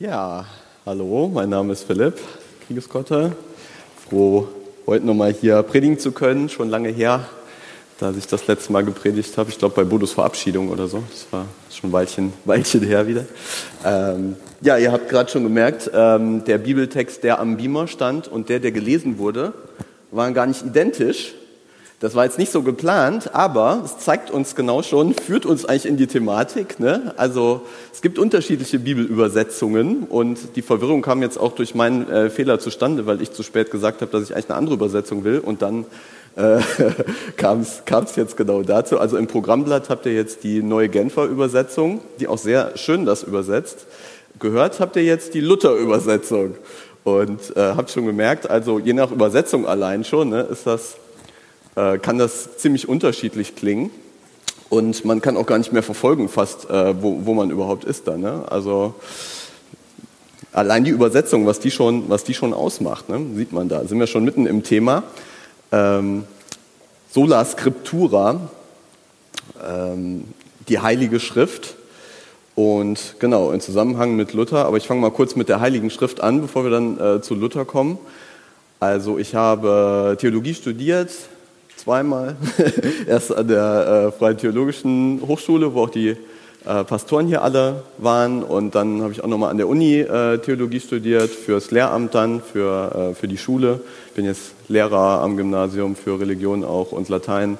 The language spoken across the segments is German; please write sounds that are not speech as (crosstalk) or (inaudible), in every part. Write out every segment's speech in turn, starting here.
Ja, hallo, mein Name ist Philipp Kriegeskotte. Froh, heute nochmal hier predigen zu können. Schon lange her, da ich das letzte Mal gepredigt habe. Ich glaube, bei Bodos Verabschiedung oder so. Das war schon ein Weilchen, (laughs) Weilchen her wieder. Ähm, ja, ihr habt gerade schon gemerkt, ähm, der Bibeltext, der am Beamer stand und der, der gelesen wurde, waren gar nicht identisch. Das war jetzt nicht so geplant, aber es zeigt uns genau schon, führt uns eigentlich in die Thematik. Ne? Also es gibt unterschiedliche Bibelübersetzungen und die Verwirrung kam jetzt auch durch meinen äh, Fehler zustande, weil ich zu spät gesagt habe, dass ich eigentlich eine andere Übersetzung will und dann äh, (laughs) kam es jetzt genau dazu. Also im Programmblatt habt ihr jetzt die neue Genfer Übersetzung, die auch sehr schön das übersetzt. Gehört habt ihr jetzt die Luther Übersetzung und äh, habt schon gemerkt, also je nach Übersetzung allein schon, ne, ist das äh, kann das ziemlich unterschiedlich klingen. Und man kann auch gar nicht mehr verfolgen, fast, äh, wo, wo man überhaupt ist da. Ne? Also allein die Übersetzung, was die schon, was die schon ausmacht, ne? sieht man da. Sind wir schon mitten im Thema. Ähm, Sola Scriptura, ähm, die Heilige Schrift. Und genau, in Zusammenhang mit Luther, aber ich fange mal kurz mit der Heiligen Schrift an, bevor wir dann äh, zu Luther kommen. Also ich habe Theologie studiert, zweimal. (laughs) Erst an der äh, Freien Theologischen Hochschule, wo auch die äh, Pastoren hier alle waren. Und dann habe ich auch nochmal an der Uni äh, Theologie studiert, fürs Lehramt dann, für, äh, für die Schule. Bin jetzt Lehrer am Gymnasium für Religion auch und Latein.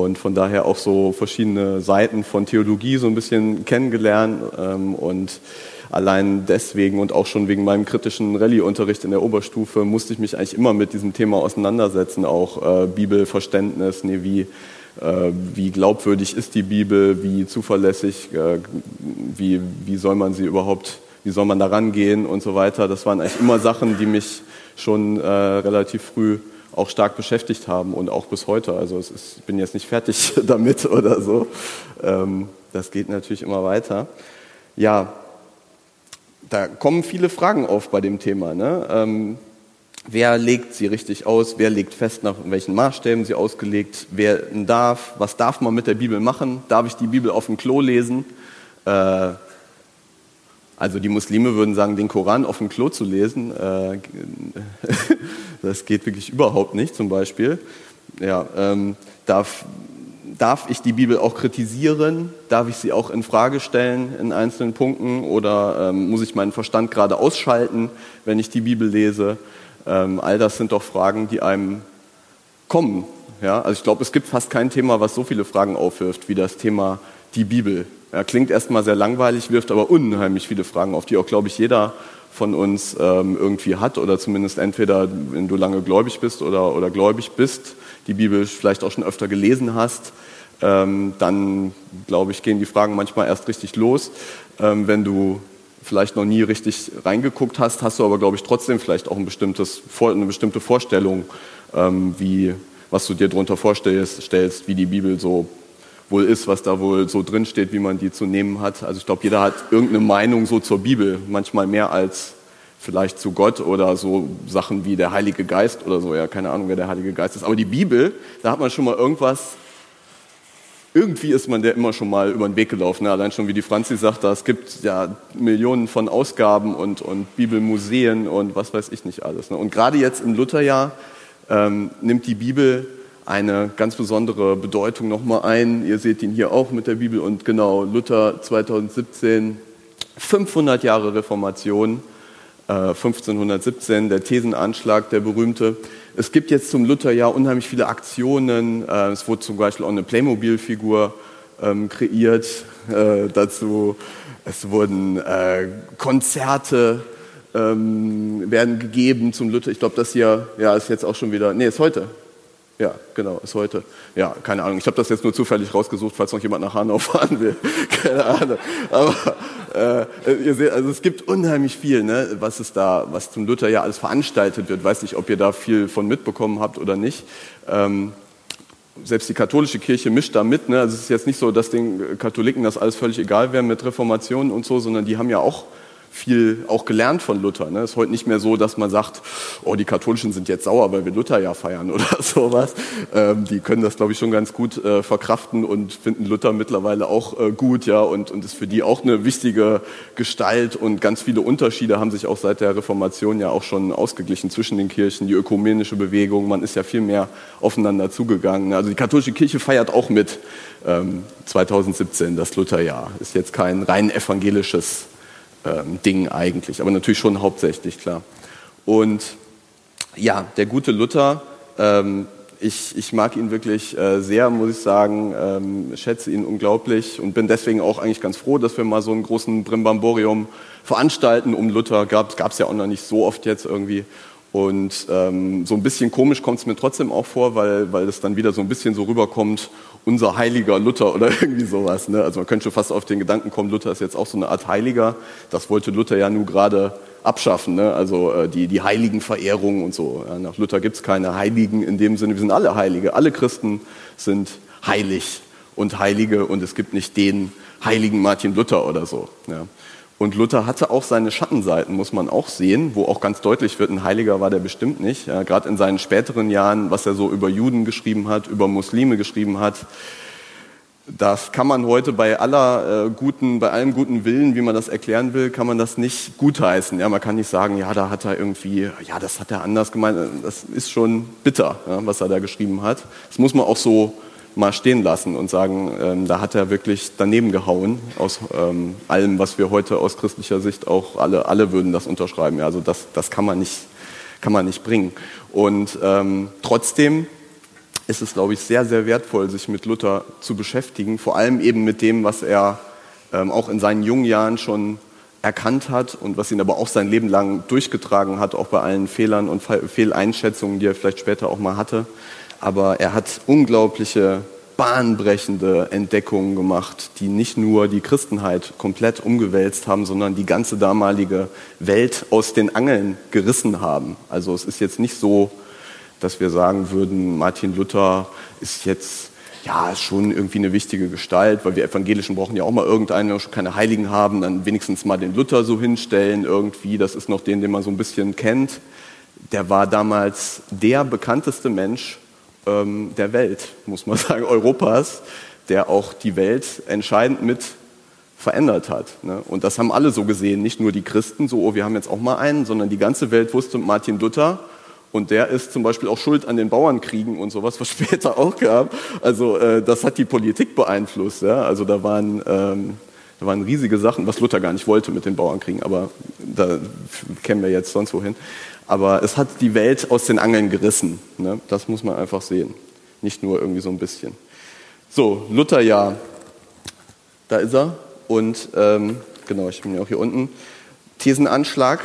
Und von daher auch so verschiedene Seiten von Theologie so ein bisschen kennengelernt. Ähm, und allein deswegen und auch schon wegen meinem kritischen Rallye-Unterricht in der Oberstufe musste ich mich eigentlich immer mit diesem Thema auseinandersetzen, auch äh, Bibelverständnis, nee, wie, äh, wie glaubwürdig ist die Bibel, wie zuverlässig, äh, wie, wie soll man sie überhaupt, wie soll man da rangehen und so weiter. Das waren eigentlich immer Sachen, die mich schon äh, relativ früh auch stark beschäftigt haben und auch bis heute. Also ist, ich bin jetzt nicht fertig (laughs) damit oder so. Ähm, das geht natürlich immer weiter. Ja, da kommen viele Fragen auf bei dem Thema. Ne? Ähm, wer legt sie richtig aus? Wer legt fest, nach welchen Maßstäben sie ausgelegt werden darf? Was darf man mit der Bibel machen? Darf ich die Bibel auf dem Klo lesen? Äh, also die Muslime würden sagen, den Koran auf dem Klo zu lesen, äh, das geht wirklich überhaupt nicht zum Beispiel. Ja, ähm, darf, darf ich die Bibel auch kritisieren? Darf ich sie auch in Frage stellen in einzelnen Punkten? Oder ähm, muss ich meinen Verstand gerade ausschalten, wenn ich die Bibel lese? Ähm, all das sind doch Fragen, die einem kommen. Ja? Also ich glaube, es gibt fast kein Thema, was so viele Fragen aufwirft wie das Thema die Bibel. Ja, klingt erstmal sehr langweilig, wirft aber unheimlich viele Fragen auf, die auch, glaube ich, jeder von uns ähm, irgendwie hat oder zumindest entweder, wenn du lange gläubig bist oder, oder gläubig bist, die Bibel vielleicht auch schon öfter gelesen hast, ähm, dann glaube ich, gehen die Fragen manchmal erst richtig los. Ähm, wenn du vielleicht noch nie richtig reingeguckt hast, hast du aber, glaube ich, trotzdem vielleicht auch ein bestimmtes, eine bestimmte Vorstellung, ähm, wie, was du dir darunter vorstellst, stellst, wie die Bibel so wohl ist, was da wohl so drin steht, wie man die zu nehmen hat. Also ich glaube, jeder hat irgendeine Meinung so zur Bibel, manchmal mehr als vielleicht zu Gott oder so Sachen wie der Heilige Geist oder so. Ja, keine Ahnung, wer der Heilige Geist ist. Aber die Bibel, da hat man schon mal irgendwas irgendwie ist man der immer schon mal über den Weg gelaufen. Ne? Allein schon, wie die Franzi sagt, es gibt ja Millionen von Ausgaben und, und Bibelmuseen und was weiß ich nicht alles. Ne? Und gerade jetzt im Lutherjahr ähm, nimmt die Bibel eine ganz besondere Bedeutung nochmal ein. Ihr seht ihn hier auch mit der Bibel und genau, Luther 2017, 500 Jahre Reformation, äh, 1517, der Thesenanschlag, der berühmte. Es gibt jetzt zum Lutherjahr unheimlich viele Aktionen. Äh, es wurde zum Beispiel auch eine Playmobil-Figur ähm, kreiert äh, dazu. Es wurden äh, Konzerte ähm, werden gegeben zum Luther. Ich glaube, das hier ja, ist jetzt auch schon wieder, nee, ist heute. Ja, genau, ist heute. Ja, keine Ahnung. Ich habe das jetzt nur zufällig rausgesucht, falls noch jemand nach Hanau (laughs) fahren will. keine Ahnung. Aber äh, ihr seht, also es gibt unheimlich viel, ne, was es da, was zum Luther ja alles veranstaltet wird. Weiß nicht, ob ihr da viel von mitbekommen habt oder nicht. Ähm, selbst die katholische Kirche mischt da mit. Ne? Also es ist jetzt nicht so, dass den Katholiken das alles völlig egal wäre mit Reformationen und so, sondern die haben ja auch viel auch gelernt von Luther. Ne? Ist heute nicht mehr so, dass man sagt, oh, die Katholischen sind jetzt sauer, weil wir Luther ja feiern (laughs) oder sowas. Ähm, die können das, glaube ich, schon ganz gut äh, verkraften und finden Luther mittlerweile auch äh, gut, ja, und, und ist für die auch eine wichtige Gestalt und ganz viele Unterschiede haben sich auch seit der Reformation ja auch schon ausgeglichen zwischen den Kirchen, die ökumenische Bewegung, man ist ja viel mehr aufeinander zugegangen. Ne? Also die katholische Kirche feiert auch mit ähm, 2017 das Lutherjahr. Ist jetzt kein rein evangelisches ähm, Ding eigentlich, aber natürlich schon hauptsächlich, klar. Und ja, der gute Luther, ähm, ich, ich mag ihn wirklich äh, sehr, muss ich sagen, ähm, schätze ihn unglaublich und bin deswegen auch eigentlich ganz froh, dass wir mal so einen großen Brimbamborium veranstalten um Luther. Gab es ja auch noch nicht so oft jetzt irgendwie. Und ähm, so ein bisschen komisch kommt es mir trotzdem auch vor, weil, weil es dann wieder so ein bisschen so rüberkommt, unser heiliger Luther oder (laughs) irgendwie sowas. Ne? Also man könnte schon fast auf den Gedanken kommen, Luther ist jetzt auch so eine Art Heiliger. Das wollte Luther ja nun gerade abschaffen, ne? also äh, die, die Heiligenverehrung und so. Ja, nach Luther gibt es keine Heiligen in dem Sinne, wir sind alle Heilige. Alle Christen sind heilig und Heilige und es gibt nicht den heiligen Martin Luther oder so. Ja. Und Luther hatte auch seine Schattenseiten, muss man auch sehen, wo auch ganz deutlich wird, ein Heiliger war der bestimmt nicht. Ja, Gerade in seinen späteren Jahren, was er so über Juden geschrieben hat, über Muslime geschrieben hat, das kann man heute bei aller äh, guten, bei allem guten Willen, wie man das erklären will, kann man das nicht gutheißen. Ja, man kann nicht sagen, ja, da hat er irgendwie, ja, das hat er anders gemeint. Das ist schon bitter, ja, was er da geschrieben hat. Das muss man auch so mal stehen lassen und sagen, ähm, da hat er wirklich daneben gehauen aus ähm, allem, was wir heute aus christlicher Sicht auch alle, alle würden das unterschreiben. Ja, also das, das kann man nicht, kann man nicht bringen. Und ähm, trotzdem ist es, glaube ich, sehr, sehr wertvoll, sich mit Luther zu beschäftigen, vor allem eben mit dem, was er ähm, auch in seinen jungen Jahren schon erkannt hat und was ihn aber auch sein Leben lang durchgetragen hat, auch bei allen Fehlern und Fehleinschätzungen, die er vielleicht später auch mal hatte aber er hat unglaubliche bahnbrechende Entdeckungen gemacht, die nicht nur die Christenheit komplett umgewälzt haben, sondern die ganze damalige Welt aus den Angeln gerissen haben. Also es ist jetzt nicht so, dass wir sagen würden, Martin Luther ist jetzt ja schon irgendwie eine wichtige Gestalt, weil wir Evangelischen brauchen ja auch mal irgendeinen, wenn wir schon keine Heiligen haben, dann wenigstens mal den Luther so hinstellen irgendwie. Das ist noch den, den man so ein bisschen kennt. Der war damals der bekannteste Mensch ähm, der Welt, muss man (laughs) sagen, Europas, der auch die Welt entscheidend mit verändert hat. Ne? Und das haben alle so gesehen, nicht nur die Christen, so, oh, wir haben jetzt auch mal einen, sondern die ganze Welt wusste Martin Luther. Und der ist zum Beispiel auch schuld an den Bauernkriegen und sowas, was (laughs) später auch gab. Also äh, das hat die Politik beeinflusst. Ja? Also da waren, ähm, da waren riesige Sachen, was Luther gar nicht wollte mit den Bauernkriegen, aber da kennen wir jetzt sonst wohin. Aber es hat die Welt aus den Angeln gerissen. Ne? Das muss man einfach sehen. Nicht nur irgendwie so ein bisschen. So, Luther ja. Da ist er. Und ähm, genau, ich bin ja auch hier unten. Thesenanschlag.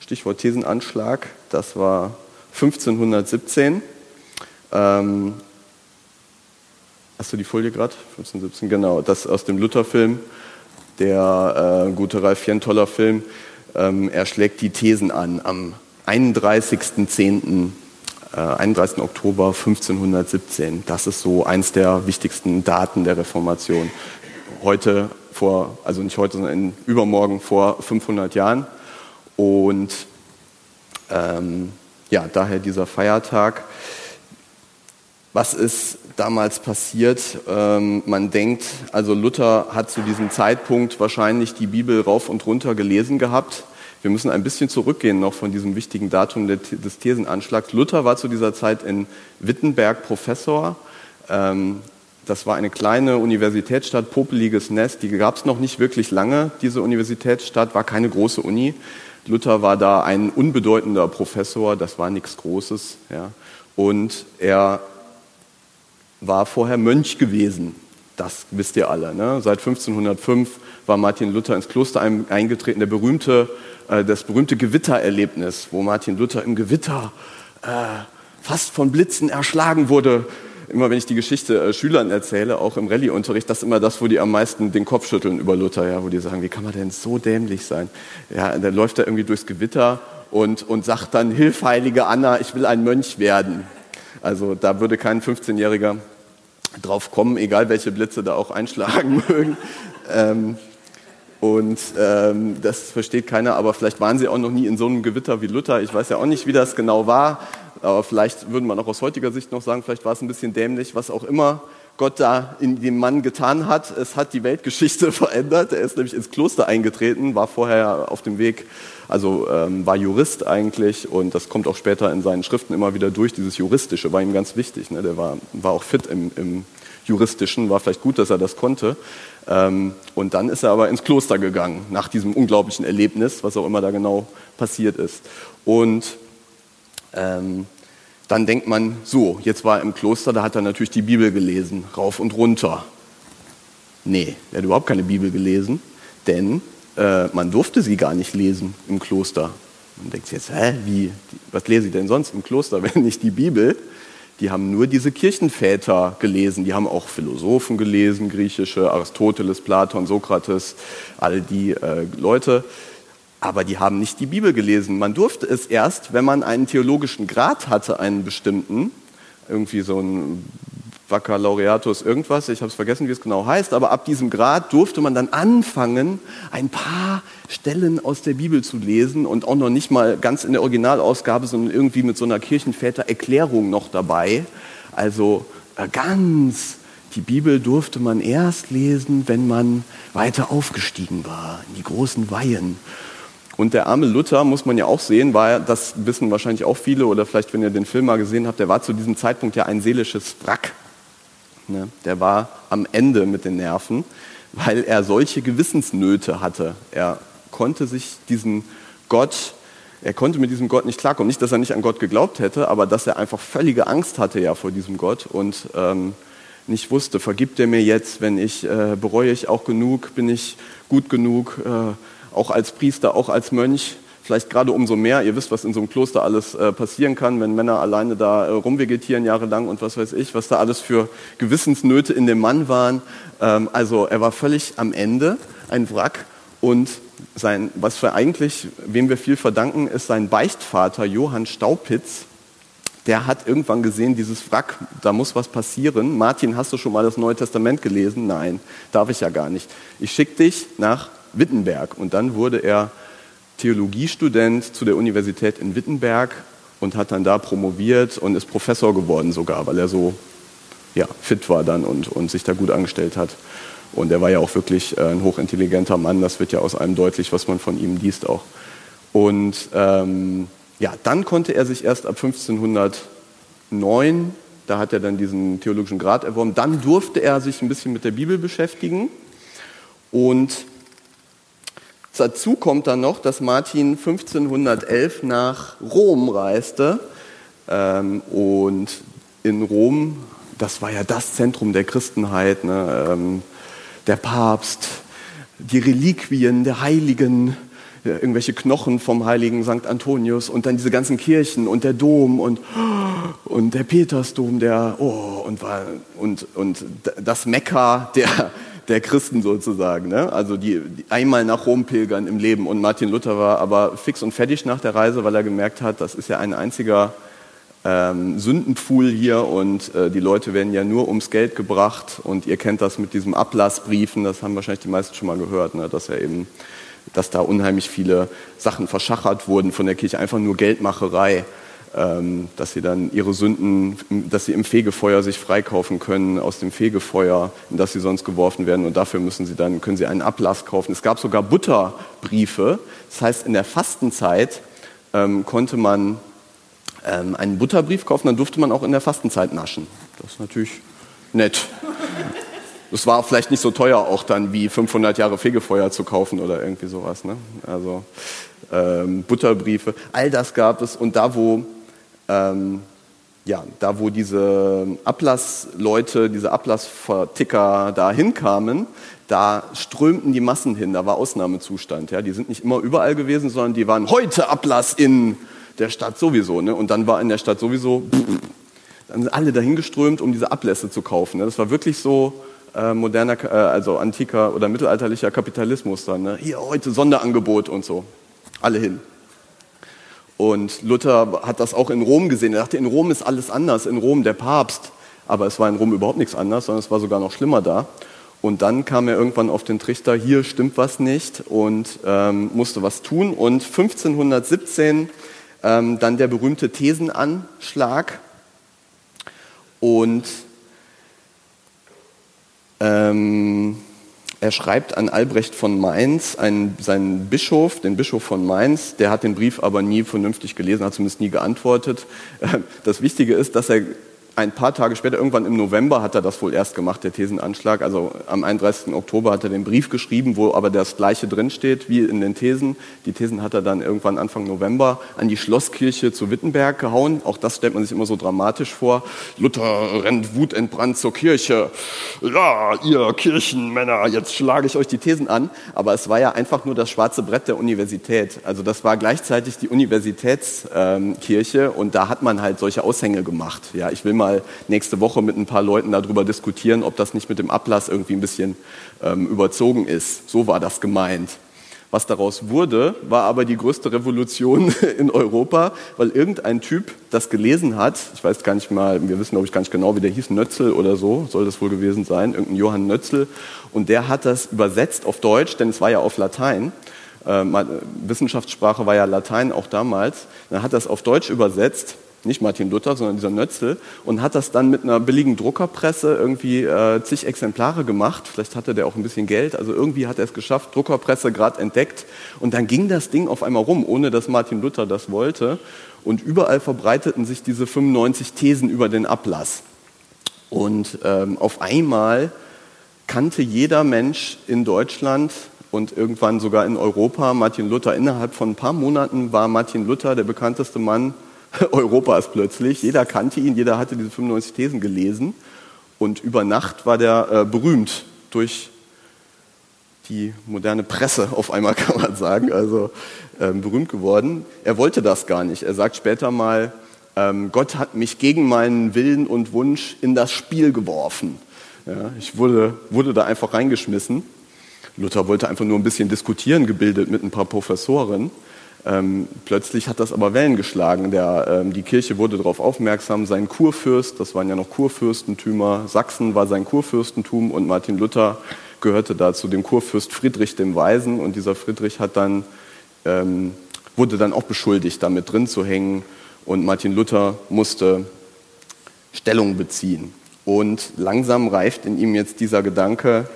Stichwort Thesenanschlag. Das war 1517. Ähm, hast du die Folie gerade? 1517, genau. Das aus dem Luther-Film. Der äh, gute Ralf Jen, toller Film ähm, er schlägt die Thesen an am 31.10., äh, 31. Oktober 1517. Das ist so eins der wichtigsten Daten der Reformation. Heute vor, also nicht heute, sondern übermorgen vor 500 Jahren. Und ähm, ja, daher dieser Feiertag. Was ist damals passiert? Ähm, man denkt, also Luther hat zu diesem Zeitpunkt wahrscheinlich die Bibel rauf und runter gelesen gehabt. Wir müssen ein bisschen zurückgehen noch von diesem wichtigen Datum des Thesenanschlags. Luther war zu dieser Zeit in Wittenberg Professor. Ähm, das war eine kleine Universitätsstadt, popeliges Nest. Die gab es noch nicht wirklich lange, diese Universitätsstadt, war keine große Uni. Luther war da ein unbedeutender Professor, das war nichts Großes. Ja. Und er war vorher Mönch gewesen. Das wisst ihr alle. Ne? Seit 1505 war Martin Luther ins Kloster eingetreten. Der berühmte, äh, das berühmte Gewittererlebnis, wo Martin Luther im Gewitter äh, fast von Blitzen erschlagen wurde. Immer wenn ich die Geschichte äh, Schülern erzähle, auch im Rallyeunterricht, das ist immer das, wo die am meisten den Kopf schütteln über Luther, ja, wo die sagen, wie kann man denn so dämlich sein? Ja, dann läuft er irgendwie durchs Gewitter und, und sagt dann, Hilf, heilige Anna, ich will ein Mönch werden. Also da würde kein 15-Jähriger drauf kommen, egal welche Blitze da auch einschlagen (laughs) mögen. Ähm, Und ähm, das versteht keiner, aber vielleicht waren sie auch noch nie in so einem Gewitter wie Luther. Ich weiß ja auch nicht, wie das genau war, aber vielleicht würde man auch aus heutiger Sicht noch sagen, vielleicht war es ein bisschen dämlich, was auch immer Gott da in dem Mann getan hat. Es hat die Weltgeschichte (laughs) verändert. Er ist nämlich ins Kloster eingetreten, war vorher auf dem Weg, also ähm, war Jurist eigentlich und das kommt auch später in seinen Schriften immer wieder durch. Dieses Juristische war ihm ganz wichtig. Ne? Der war, war auch fit im, im Juristischen, war vielleicht gut, dass er das konnte. Ähm, und dann ist er aber ins Kloster gegangen, nach diesem unglaublichen Erlebnis, was auch immer da genau passiert ist. Und ähm, dann denkt man, so, jetzt war er im Kloster, da hat er natürlich die Bibel gelesen, rauf und runter. Nee, er hat überhaupt keine Bibel gelesen, denn äh, man durfte sie gar nicht lesen im Kloster. Man denkt sich jetzt, hä, wie, was lese ich denn sonst im Kloster, (laughs) wenn nicht die Bibel? Die haben nur diese Kirchenväter gelesen, die haben auch Philosophen gelesen, griechische, Aristoteles, Platon, Sokrates, all die äh, Leute aber die haben nicht die Bibel gelesen. Man durfte es erst, wenn man einen theologischen Grad hatte, einen bestimmten, irgendwie so ein Baccalaureatus irgendwas, ich habe es vergessen, wie es genau heißt, aber ab diesem Grad durfte man dann anfangen, ein paar Stellen aus der Bibel zu lesen und auch noch nicht mal ganz in der Originalausgabe, sondern irgendwie mit so einer Kirchenväter-Erklärung noch dabei. Also äh, ganz die Bibel durfte man erst lesen, wenn man weiter aufgestiegen war, in die großen Weihen. Und der arme Luther, muss man ja auch sehen, war, das wissen wahrscheinlich auch viele oder vielleicht, wenn ihr den Film mal gesehen habt, der war zu diesem Zeitpunkt ja ein seelisches Wrack. Ne? Der war am Ende mit den Nerven, weil er solche Gewissensnöte hatte. Er konnte sich diesen Gott, er konnte mit diesem Gott nicht klarkommen. Nicht, dass er nicht an Gott geglaubt hätte, aber dass er einfach völlige Angst hatte ja vor diesem Gott und ähm, nicht wusste, vergibt er mir jetzt, wenn ich, äh, bereue ich auch genug, bin ich gut genug, äh, auch als Priester, auch als Mönch, vielleicht gerade umso mehr. Ihr wisst, was in so einem Kloster alles äh, passieren kann, wenn Männer alleine da äh, rumvegetieren jahrelang und was weiß ich, was da alles für Gewissensnöte in dem Mann waren. Ähm, also er war völlig am Ende, ein Wrack. Und sein, was wir eigentlich, wem wir viel verdanken, ist sein Beichtvater Johann Staupitz. Der hat irgendwann gesehen, dieses Wrack, da muss was passieren. Martin, hast du schon mal das Neue Testament gelesen? Nein, darf ich ja gar nicht. Ich schicke dich nach Wittenberg. Und dann wurde er Theologiestudent zu der Universität in Wittenberg und hat dann da promoviert und ist Professor geworden sogar, weil er so ja, fit war dann und, und sich da gut angestellt hat. Und er war ja auch wirklich äh, ein hochintelligenter Mann, das wird ja aus allem deutlich, was man von ihm liest auch. Und ähm, ja, dann konnte er sich erst ab 1509, da hat er dann diesen theologischen Grad erworben, dann durfte er sich ein bisschen mit der Bibel beschäftigen und Dazu kommt dann noch, dass Martin 1511 nach Rom reiste ähm, und in Rom, das war ja das Zentrum der Christenheit, ne, ähm, der Papst, die Reliquien der Heiligen, ja, irgendwelche Knochen vom heiligen St. Antonius und dann diese ganzen Kirchen und der Dom und, und der Petersdom, der, oh, und, und, und das Mekka der, der Christen sozusagen. Ne? Also die, die, einmal nach Rom pilgern im Leben. Und Martin Luther war aber fix und fertig nach der Reise, weil er gemerkt hat, das ist ja ein einziger ähm, Sündenpfuhl hier und äh, die Leute werden ja nur ums Geld gebracht. Und ihr kennt das mit diesem Ablassbriefen, das haben wahrscheinlich die meisten schon mal gehört, ne? dass er eben, dass da unheimlich viele Sachen verschachert wurden von der Kirche, einfach nur Geldmacherei. Ähm, dass sie dann ihre Sünden, dass sie im Fegefeuer sich freikaufen können aus dem Fegefeuer, in das sie sonst geworfen werden und dafür müssen sie dann, können sie einen Ablass kaufen. Es gab sogar Butterbriefe, das heißt in der Fastenzeit ähm, konnte man ähm, einen Butterbrief kaufen, dann durfte man auch in der Fastenzeit naschen. Das ist natürlich nett. Das war vielleicht nicht so teuer auch dann wie 500 Jahre Fegefeuer zu kaufen oder irgendwie sowas. Ne? Also ähm, Butterbriefe, all das gab es und da wo ähm, ja, da wo diese Ablassleute, diese Ablassverticker da hinkamen, da strömten die Massen hin, da war Ausnahmezustand. Ja. Die sind nicht immer überall gewesen, sondern die waren heute Ablass in der Stadt sowieso. Ne? Und dann war in der Stadt sowieso, dann sind alle dahin geströmt, um diese Ablässe zu kaufen. Ne? Das war wirklich so äh, moderner, äh, also antiker oder mittelalterlicher Kapitalismus dann. Ne? Hier heute Sonderangebot und so. Alle hin. Und Luther hat das auch in Rom gesehen. Er dachte, in Rom ist alles anders. In Rom der Papst. Aber es war in Rom überhaupt nichts anders, sondern es war sogar noch schlimmer da. Und dann kam er irgendwann auf den Trichter, hier stimmt was nicht und ähm, musste was tun. Und 1517 ähm, dann der berühmte Thesenanschlag. Und ähm, er schreibt an Albrecht von Mainz, einen, seinen Bischof, den Bischof von Mainz, der hat den Brief aber nie vernünftig gelesen, hat zumindest nie geantwortet. Das Wichtige ist, dass er ein paar Tage später, irgendwann im November, hat er das wohl erst gemacht, der Thesenanschlag. Also am 31. Oktober hat er den Brief geschrieben, wo aber das Gleiche drinsteht wie in den Thesen. Die Thesen hat er dann irgendwann Anfang November an die Schlosskirche zu Wittenberg gehauen. Auch das stellt man sich immer so dramatisch vor. Luther rennt wutentbrannt zur Kirche. Ja, ihr Kirchenmänner, jetzt schlage ich euch die Thesen an. Aber es war ja einfach nur das schwarze Brett der Universität. Also das war gleichzeitig die Universitätskirche ähm, und da hat man halt solche Aushänge gemacht. Ja, ich will mal nächste Woche mit ein paar Leuten darüber diskutieren, ob das nicht mit dem Ablass irgendwie ein bisschen ähm, überzogen ist. So war das gemeint. Was daraus wurde, war aber die größte Revolution (laughs) in Europa, weil irgendein Typ das gelesen hat. Ich weiß gar nicht mal, wir wissen glaube ich gar nicht genau, wie der hieß, Nötzel oder so, soll das wohl gewesen sein, irgendein Johann Nötzel. Und der hat das übersetzt auf Deutsch, denn es war ja auf Latein. Äh, Wissenschaftssprache war ja Latein auch damals. Dann hat das auf Deutsch übersetzt nicht Martin Luther, sondern dieser Nötzel, und hat das dann mit einer billigen Druckerpresse irgendwie äh, zig Exemplare gemacht. Vielleicht hatte der auch ein bisschen Geld, also irgendwie hat er es geschafft, Druckerpresse gerade entdeckt. Und dann ging das Ding auf einmal rum, ohne dass Martin Luther das wollte. Und überall verbreiteten sich diese 95 Thesen über den Ablass. Und ähm, auf einmal kannte jeder Mensch in Deutschland und irgendwann sogar in Europa Martin Luther. Innerhalb von ein paar Monaten war Martin Luther der bekannteste Mann (laughs) Europas plötzlich. Jeder kannte ihn, jeder hatte diese 95 Thesen gelesen. Und über Nacht war der äh, berühmt durch die moderne Presse, auf einmal (laughs) kann man sagen, also ähm, berühmt geworden. Er wollte das gar nicht. Er sagt später mal, ähm, Gott hat mich gegen meinen Willen und Wunsch in das Spiel geworfen. Ja, ich wurde, wurde da einfach reingeschmissen. Luther wollte einfach nur ein bisschen diskutieren, gebildet mit ein paar Professoren. Ähm, plötzlich hat das aber Wellen geschlagen. Der, ähm, die Kirche wurde darauf aufmerksam, sein Kurfürst, das waren ja noch Kurfürstentümer, Sachsen war sein Kurfürstentum und Martin Luther gehörte da zu dem Kurfürst Friedrich dem Weisen und dieser Friedrich hat dann, ähm, wurde dann auch beschuldigt, damit drin zu hängen und Martin Luther musste Stellung beziehen. Und langsam reift in ihm jetzt dieser Gedanke,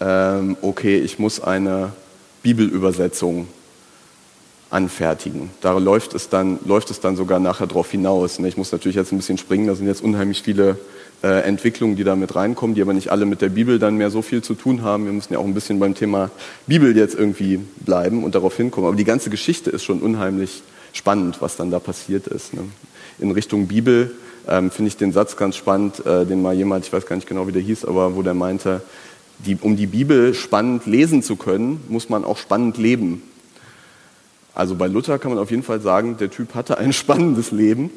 ähm, okay, ich muss eine Bibelübersetzung anfertigen. Da läuft es dann, läuft es dann sogar nachher drauf hinaus. Ne? Ich muss natürlich jetzt ein bisschen springen, da sind jetzt unheimlich viele äh, Entwicklungen, die da mit reinkommen, die aber nicht alle mit der Bibel dann mehr so viel zu tun haben. Wir müssen ja auch ein bisschen beim Thema Bibel jetzt irgendwie bleiben und darauf hinkommen. Aber die ganze Geschichte ist schon unheimlich spannend, was dann da passiert ist. Ne? In Richtung Bibel ähm, finde ich den Satz ganz spannend, äh, den mal jemand, ich weiß gar nicht genau, wie der hieß, aber wo der meinte, die, um die Bibel spannend lesen zu können, muss man auch spannend leben. Also bei Luther kann man auf jeden Fall sagen, der Typ hatte ein (laughs) spannendes Leben,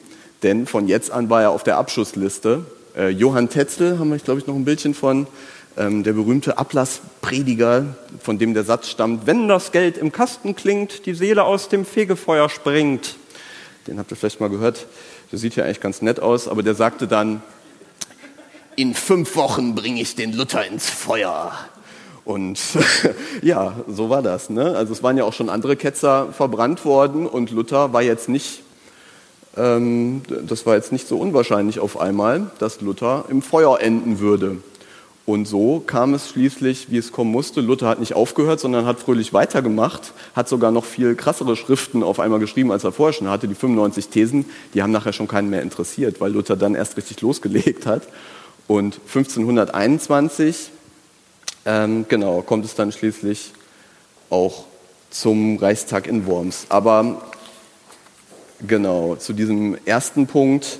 denn von jetzt an war er auf der Abschussliste. Äh, Johann Tetzel haben wir, glaube ich, noch ein Bildchen von, ähm, der berühmte Ablassprediger, von dem der Satz stammt, wenn das Geld im Kasten klingt, die Seele aus dem Fegefeuer springt. Den habt ihr vielleicht mal gehört. Der sieht ja eigentlich ganz nett aus, aber der sagte dann, in fünf Wochen bringe ich den Luther ins Feuer. Und (laughs) ja, so war das. Ne? Also es waren ja auch schon andere Ketzer verbrannt worden und Luther war jetzt nicht, ähm, das war jetzt nicht so unwahrscheinlich auf einmal, dass Luther im Feuer enden würde. Und so kam es schließlich, wie es kommen musste. Luther hat nicht aufgehört, sondern hat fröhlich weitergemacht, hat sogar noch viel krassere Schriften auf einmal geschrieben, als er vorher schon hatte. Die 95 Thesen, die haben nachher schon keinen mehr interessiert, weil Luther dann erst richtig losgelegt hat. Und 1521 ähm, genau, kommt es dann schließlich auch zum Reichstag in Worms. Aber genau, zu diesem ersten Punkt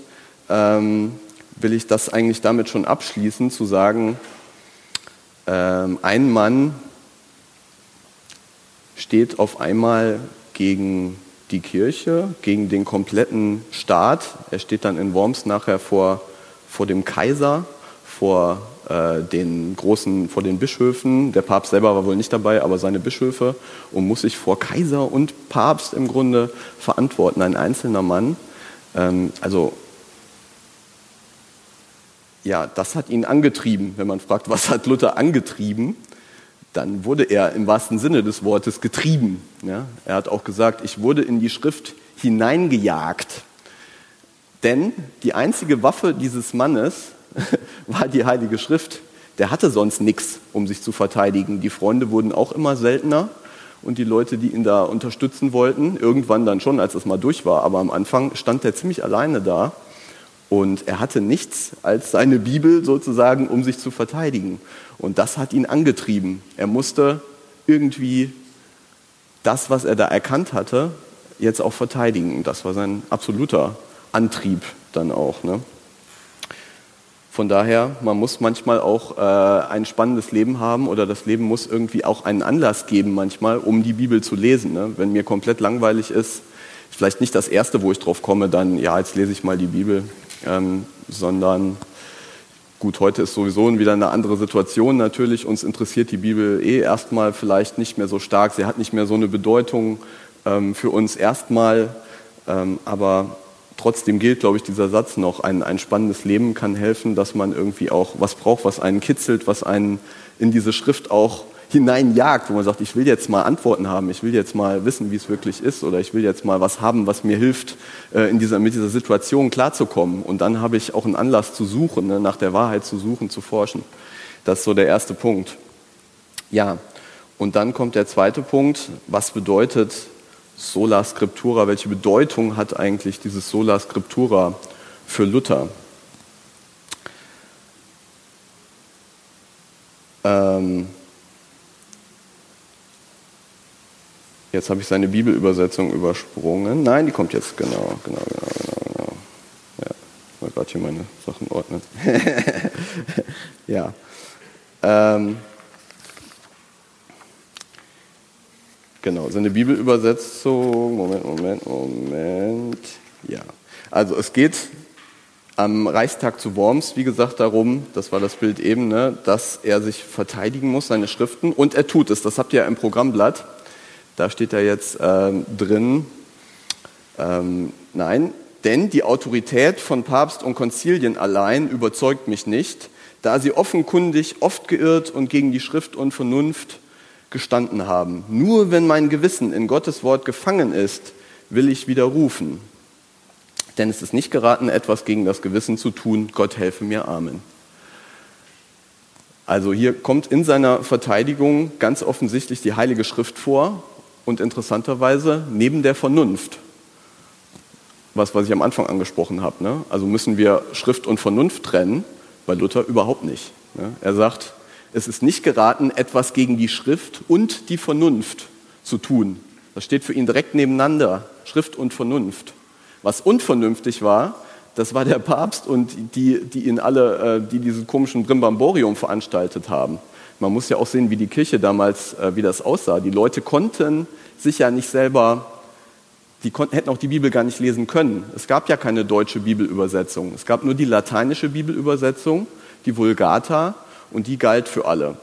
ähm, will ich das eigentlich damit schon abschließen, zu sagen, ähm, ein Mann steht auf einmal gegen die Kirche, gegen den kompletten Staat. Er steht dann in Worms nachher vor, vor dem Kaiser, vor den großen, vor den Bischöfen. Der Papst selber war wohl nicht dabei, aber seine Bischöfe und muss sich vor Kaiser und Papst im Grunde verantworten. Ein einzelner Mann. Ähm, also ja, das hat ihn angetrieben. Wenn man fragt, was hat Luther angetrieben, dann wurde er im wahrsten Sinne des Wortes getrieben. Ja? Er hat auch gesagt, ich wurde in die Schrift hineingejagt. Denn die einzige Waffe dieses Mannes (laughs) war die Heilige Schrift. Der hatte sonst nichts, um sich zu verteidigen. Die Freunde wurden auch immer seltener und die Leute, die ihn da unterstützen wollten, irgendwann dann schon, als es mal durch war, aber am Anfang stand er ziemlich alleine da und er hatte nichts als seine Bibel sozusagen, um sich zu verteidigen. Und das hat ihn angetrieben. Er musste irgendwie das, was er da erkannt hatte, jetzt auch verteidigen. Das war sein absoluter Antrieb dann auch. Ne? Von daher, man muss manchmal auch äh, ein spannendes Leben haben oder das Leben muss irgendwie auch einen Anlass geben manchmal, um die Bibel zu lesen. Ne? Wenn mir komplett langweilig ist, vielleicht nicht das Erste, wo ich drauf komme, dann, ja, jetzt lese ich mal die Bibel, ähm, sondern gut, heute ist sowieso wieder eine andere Situation natürlich. Uns interessiert die Bibel eh erstmal vielleicht nicht mehr so stark. Sie hat nicht mehr so eine Bedeutung ähm, für uns erstmal, ähm, aber trotzdem gilt, glaube ich, dieser Satz noch, ein, ein spannendes Leben kann helfen, dass man irgendwie auch was braucht, was einen kitzelt, was einen in diese Schrift auch hineinjagt, wo man sagt, ich will jetzt mal Antworten haben, ich will jetzt mal wissen, wie es wirklich ist oder ich will jetzt mal was haben, was mir hilft, äh, in dieser, mit dieser Situation klarzukommen. Und dann habe ich auch einen Anlass zu suchen, ne, nach der Wahrheit zu suchen, zu forschen. Das ist so der erste Punkt. Ja, und dann kommt der zweite Punkt, was bedeutet Sola Scriptura, welche Bedeutung hat eigentlich dieses Sola Scriptura für Luther? Ähm jetzt habe ich seine Bibelübersetzung übersprungen. Nein, die kommt jetzt, genau, genau, genau, genau. genau. Ja, mal gerade hier meine Sachen ordnen. (laughs) ja. Ähm Genau, seine Bibelübersetzung. Moment, Moment, Moment. Ja. Also es geht am Reichstag zu Worms, wie gesagt, darum, das war das Bild eben, ne, dass er sich verteidigen muss, seine Schriften. Und er tut es. Das habt ihr ja im Programmblatt. Da steht ja jetzt ähm, drin, ähm, nein, denn die Autorität von Papst und Konzilien allein überzeugt mich nicht, da sie offenkundig oft geirrt und gegen die Schrift und Vernunft gestanden haben. Nur wenn mein Gewissen in Gottes Wort gefangen ist, will ich widerrufen. Denn es ist nicht geraten, etwas gegen das Gewissen zu tun. Gott helfe mir. Amen. Also hier kommt in seiner Verteidigung ganz offensichtlich die Heilige Schrift vor und interessanterweise neben der Vernunft. Was, was ich am Anfang angesprochen habe. Ne? Also müssen wir Schrift und Vernunft trennen, bei Luther überhaupt nicht. Ne? Er sagt, es ist nicht geraten, etwas gegen die Schrift und die Vernunft zu tun. Das steht für ihn direkt nebeneinander, Schrift und Vernunft. Was unvernünftig war, das war der Papst und die, die ihn alle, äh, die diesen komischen Brimbamborium veranstaltet haben. Man muss ja auch sehen, wie die Kirche damals, äh, wie das aussah. Die Leute konnten sich ja nicht selber, die konnten, hätten auch die Bibel gar nicht lesen können. Es gab ja keine deutsche Bibelübersetzung. Es gab nur die lateinische Bibelübersetzung, die Vulgata, und die galt für alle.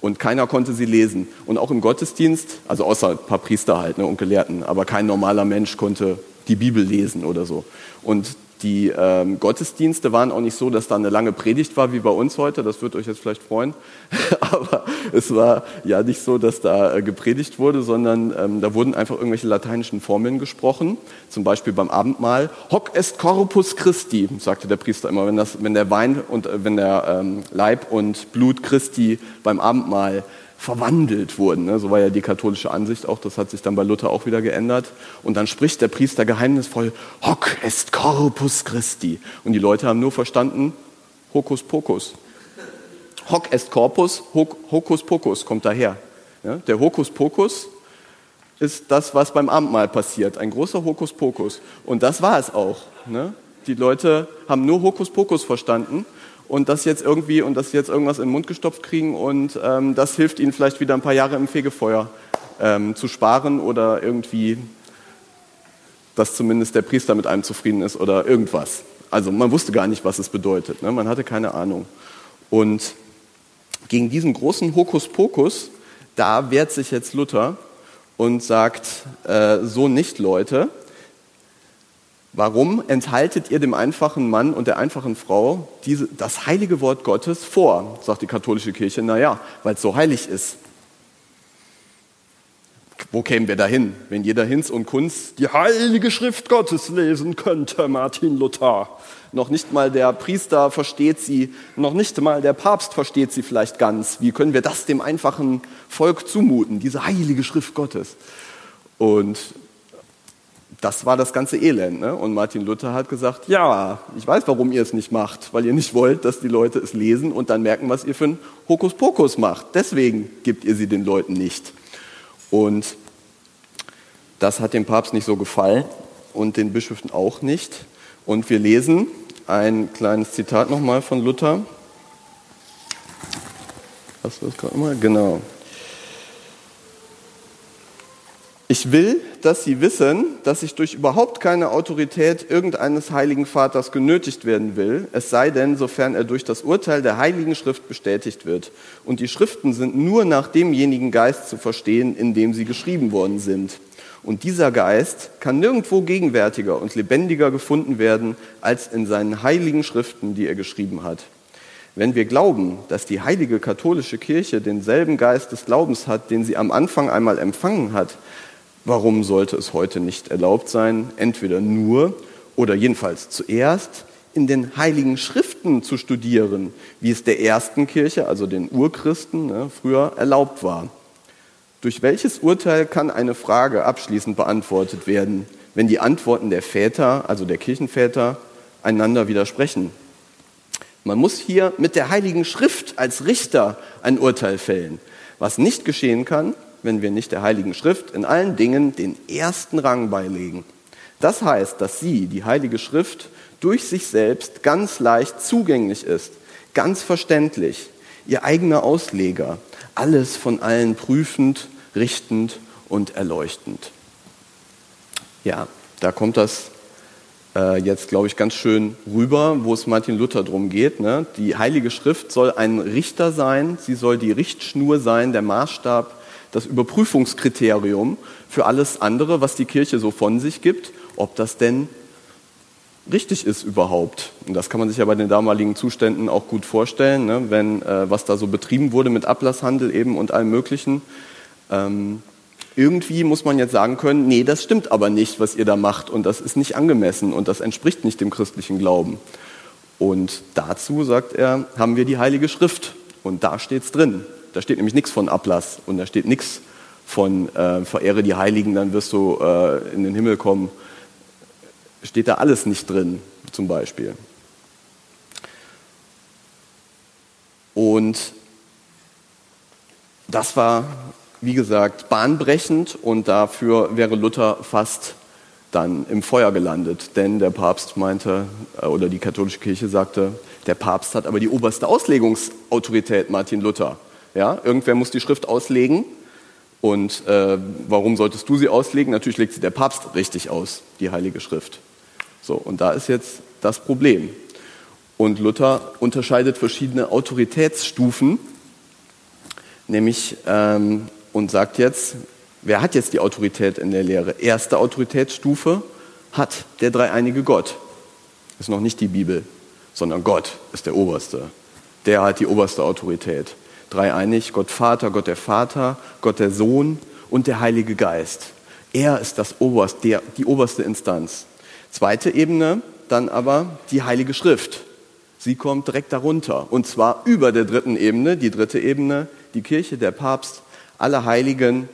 Und keiner konnte sie lesen. Und auch im Gottesdienst, also außer ein paar Priester halt ne, und Gelehrten, aber kein normaler Mensch konnte die Bibel lesen oder so. Und die ähm, Gottesdienste waren auch nicht so, dass da eine lange Predigt war wie bei uns heute. Das wird euch jetzt vielleicht freuen. (laughs) Aber es war ja nicht so, dass da äh, gepredigt wurde, sondern ähm, da wurden einfach irgendwelche lateinischen Formeln gesprochen. Zum Beispiel beim Abendmahl. Hoc est corpus Christi, sagte der Priester immer, wenn, das, wenn der Wein und äh, wenn der ähm, Leib und Blut Christi beim Abendmahl verwandelt wurden. Ne? So war ja die katholische Ansicht auch, das hat sich dann bei Luther auch wieder geändert. Und dann spricht der Priester geheimnisvoll, Hoc est corpus Christi. Und die Leute haben nur verstanden, Hokus Pokus. Hoc est corpus, Hokus Pokus kommt daher. Der Hokus Pokus ist das, was beim Abendmahl passiert, ein großer Hokus Pokus. Und das war es auch. Ne? Die Leute haben nur Hokus Pokus verstanden und das jetzt irgendwie und das jetzt irgendwas in den Mund gestopft kriegen und ähm, das hilft ihnen vielleicht wieder ein paar Jahre im Fegefeuer ähm, zu sparen oder irgendwie, dass zumindest der Priester mit einem zufrieden ist oder irgendwas. Also man wusste gar nicht, was es bedeutet. Ne? Man hatte keine Ahnung. Und gegen diesen großen Hokuspokus, da wehrt sich jetzt Luther und sagt, äh, so nicht Leute, Warum enthaltet ihr dem einfachen Mann und der einfachen Frau diese, das heilige Wort Gottes vor, sagt die katholische Kirche. Naja, weil es so heilig ist. Wo kämen wir dahin, wenn jeder Hinz und Kunz die heilige Schrift Gottes lesen könnte, Martin Luther? Noch nicht mal der Priester versteht sie, noch nicht mal der Papst versteht sie vielleicht ganz. Wie können wir das dem einfachen Volk zumuten, diese heilige Schrift Gottes? Und das war das ganze Elend. Ne? Und Martin Luther hat gesagt, ja, ich weiß, warum ihr es nicht macht, weil ihr nicht wollt, dass die Leute es lesen und dann merken, was ihr für einen Hokuspokus macht. Deswegen gibt ihr sie den Leuten nicht. Und das hat dem Papst nicht so gefallen und den Bischöfen auch nicht. Und wir lesen ein kleines Zitat nochmal von Luther. Hast du das gerade mal? Genau. Ich will, dass Sie wissen, dass ich durch überhaupt keine Autorität irgendeines heiligen Vaters genötigt werden will, es sei denn, sofern er durch das Urteil der heiligen Schrift bestätigt wird. Und die Schriften sind nur nach demjenigen Geist zu verstehen, in dem sie geschrieben worden sind. Und dieser Geist kann nirgendwo gegenwärtiger und lebendiger gefunden werden als in seinen heiligen Schriften, die er geschrieben hat. Wenn wir glauben, dass die heilige katholische Kirche denselben Geist des Glaubens hat, den sie am Anfang einmal empfangen hat, Warum sollte es heute nicht erlaubt sein, entweder nur oder jedenfalls zuerst in den heiligen Schriften zu studieren, wie es der ersten Kirche, also den Urchristen, ne, früher erlaubt war? Durch welches Urteil kann eine Frage abschließend beantwortet werden, wenn die Antworten der Väter, also der Kirchenväter, einander widersprechen? Man muss hier mit der Heiligen Schrift als Richter ein Urteil fällen. Was nicht geschehen kann, wenn wir nicht der Heiligen Schrift in allen Dingen den ersten Rang beilegen. Das heißt, dass sie, die Heilige Schrift, durch sich selbst ganz leicht zugänglich ist, ganz verständlich, ihr eigener Ausleger, alles von allen prüfend, richtend und erleuchtend. Ja, da kommt das äh, jetzt, glaube ich, ganz schön rüber, wo es Martin Luther drum geht. Ne? Die Heilige Schrift soll ein Richter sein, sie soll die Richtschnur sein, der Maßstab das Überprüfungskriterium für alles andere, was die Kirche so von sich gibt, ob das denn richtig ist überhaupt. Und das kann man sich ja bei den damaligen Zuständen auch gut vorstellen, ne? wenn äh, was da so betrieben wurde mit Ablasshandel eben und allem Möglichen. Ähm, irgendwie muss man jetzt sagen können, nee, das stimmt aber nicht, was ihr da macht und das ist nicht angemessen und das entspricht nicht dem christlichen Glauben. Und dazu, sagt er, haben wir die Heilige Schrift und da steht es drin. Da steht nämlich nichts von Ablass und da steht nichts von äh, verehre die Heiligen, dann wirst du äh, in den Himmel kommen. Steht da alles nicht drin, zum Beispiel. Und das war, wie gesagt, bahnbrechend und dafür wäre Luther fast dann im Feuer gelandet. Denn der Papst meinte, äh, oder die katholische Kirche sagte, der Papst hat aber die oberste Auslegungsautorität, Martin Luther. Ja, irgendwer muss die Schrift auslegen. Und äh, warum solltest du sie auslegen? Natürlich legt sie der Papst richtig aus, die Heilige Schrift. So, und da ist jetzt das Problem. Und Luther unterscheidet verschiedene Autoritätsstufen, nämlich ähm, und sagt jetzt, wer hat jetzt die Autorität in der Lehre? Erste Autoritätsstufe hat der dreieinige Gott. Ist noch nicht die Bibel, sondern Gott ist der Oberste. Der hat die oberste Autorität dreieinig, Gott Vater, Gott der Vater, Gott der Sohn und der Heilige Geist. Er ist das Oberst, der, die oberste Instanz. Zweite Ebene, dann aber die Heilige Schrift. Sie kommt direkt darunter. Und zwar über der dritten Ebene, die dritte Ebene, die Kirche, der Papst, alle Heiligen,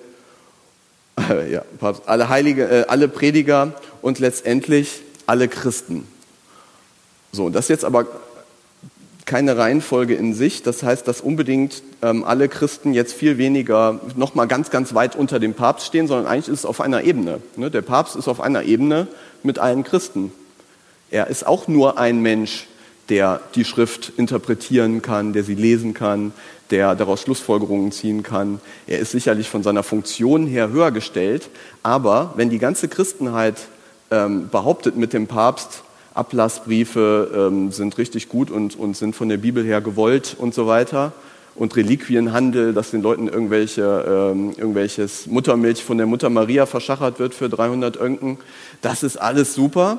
äh, (laughs) ja, Papst, alle Heilige, äh, alle Prediger und letztendlich alle Christen. So, das jetzt aber keine Reihenfolge in sich. Das heißt, dass unbedingt ähm, alle Christen jetzt viel weniger noch mal ganz, ganz weit unter dem Papst stehen, sondern eigentlich ist es auf einer Ebene. Ne? Der Papst ist auf einer Ebene mit allen Christen. Er ist auch nur ein Mensch, der die Schrift interpretieren kann, der sie lesen kann, der daraus Schlussfolgerungen ziehen kann. Er ist sicherlich von seiner Funktion her höher gestellt, aber wenn die ganze Christenheit ähm, behauptet, mit dem Papst Ablassbriefe ähm, sind richtig gut und, und sind von der Bibel her gewollt und so weiter. Und Reliquienhandel, dass den Leuten irgendwelche, ähm, irgendwelches Muttermilch von der Mutter Maria verschachert wird für 300 Önken, das ist alles super.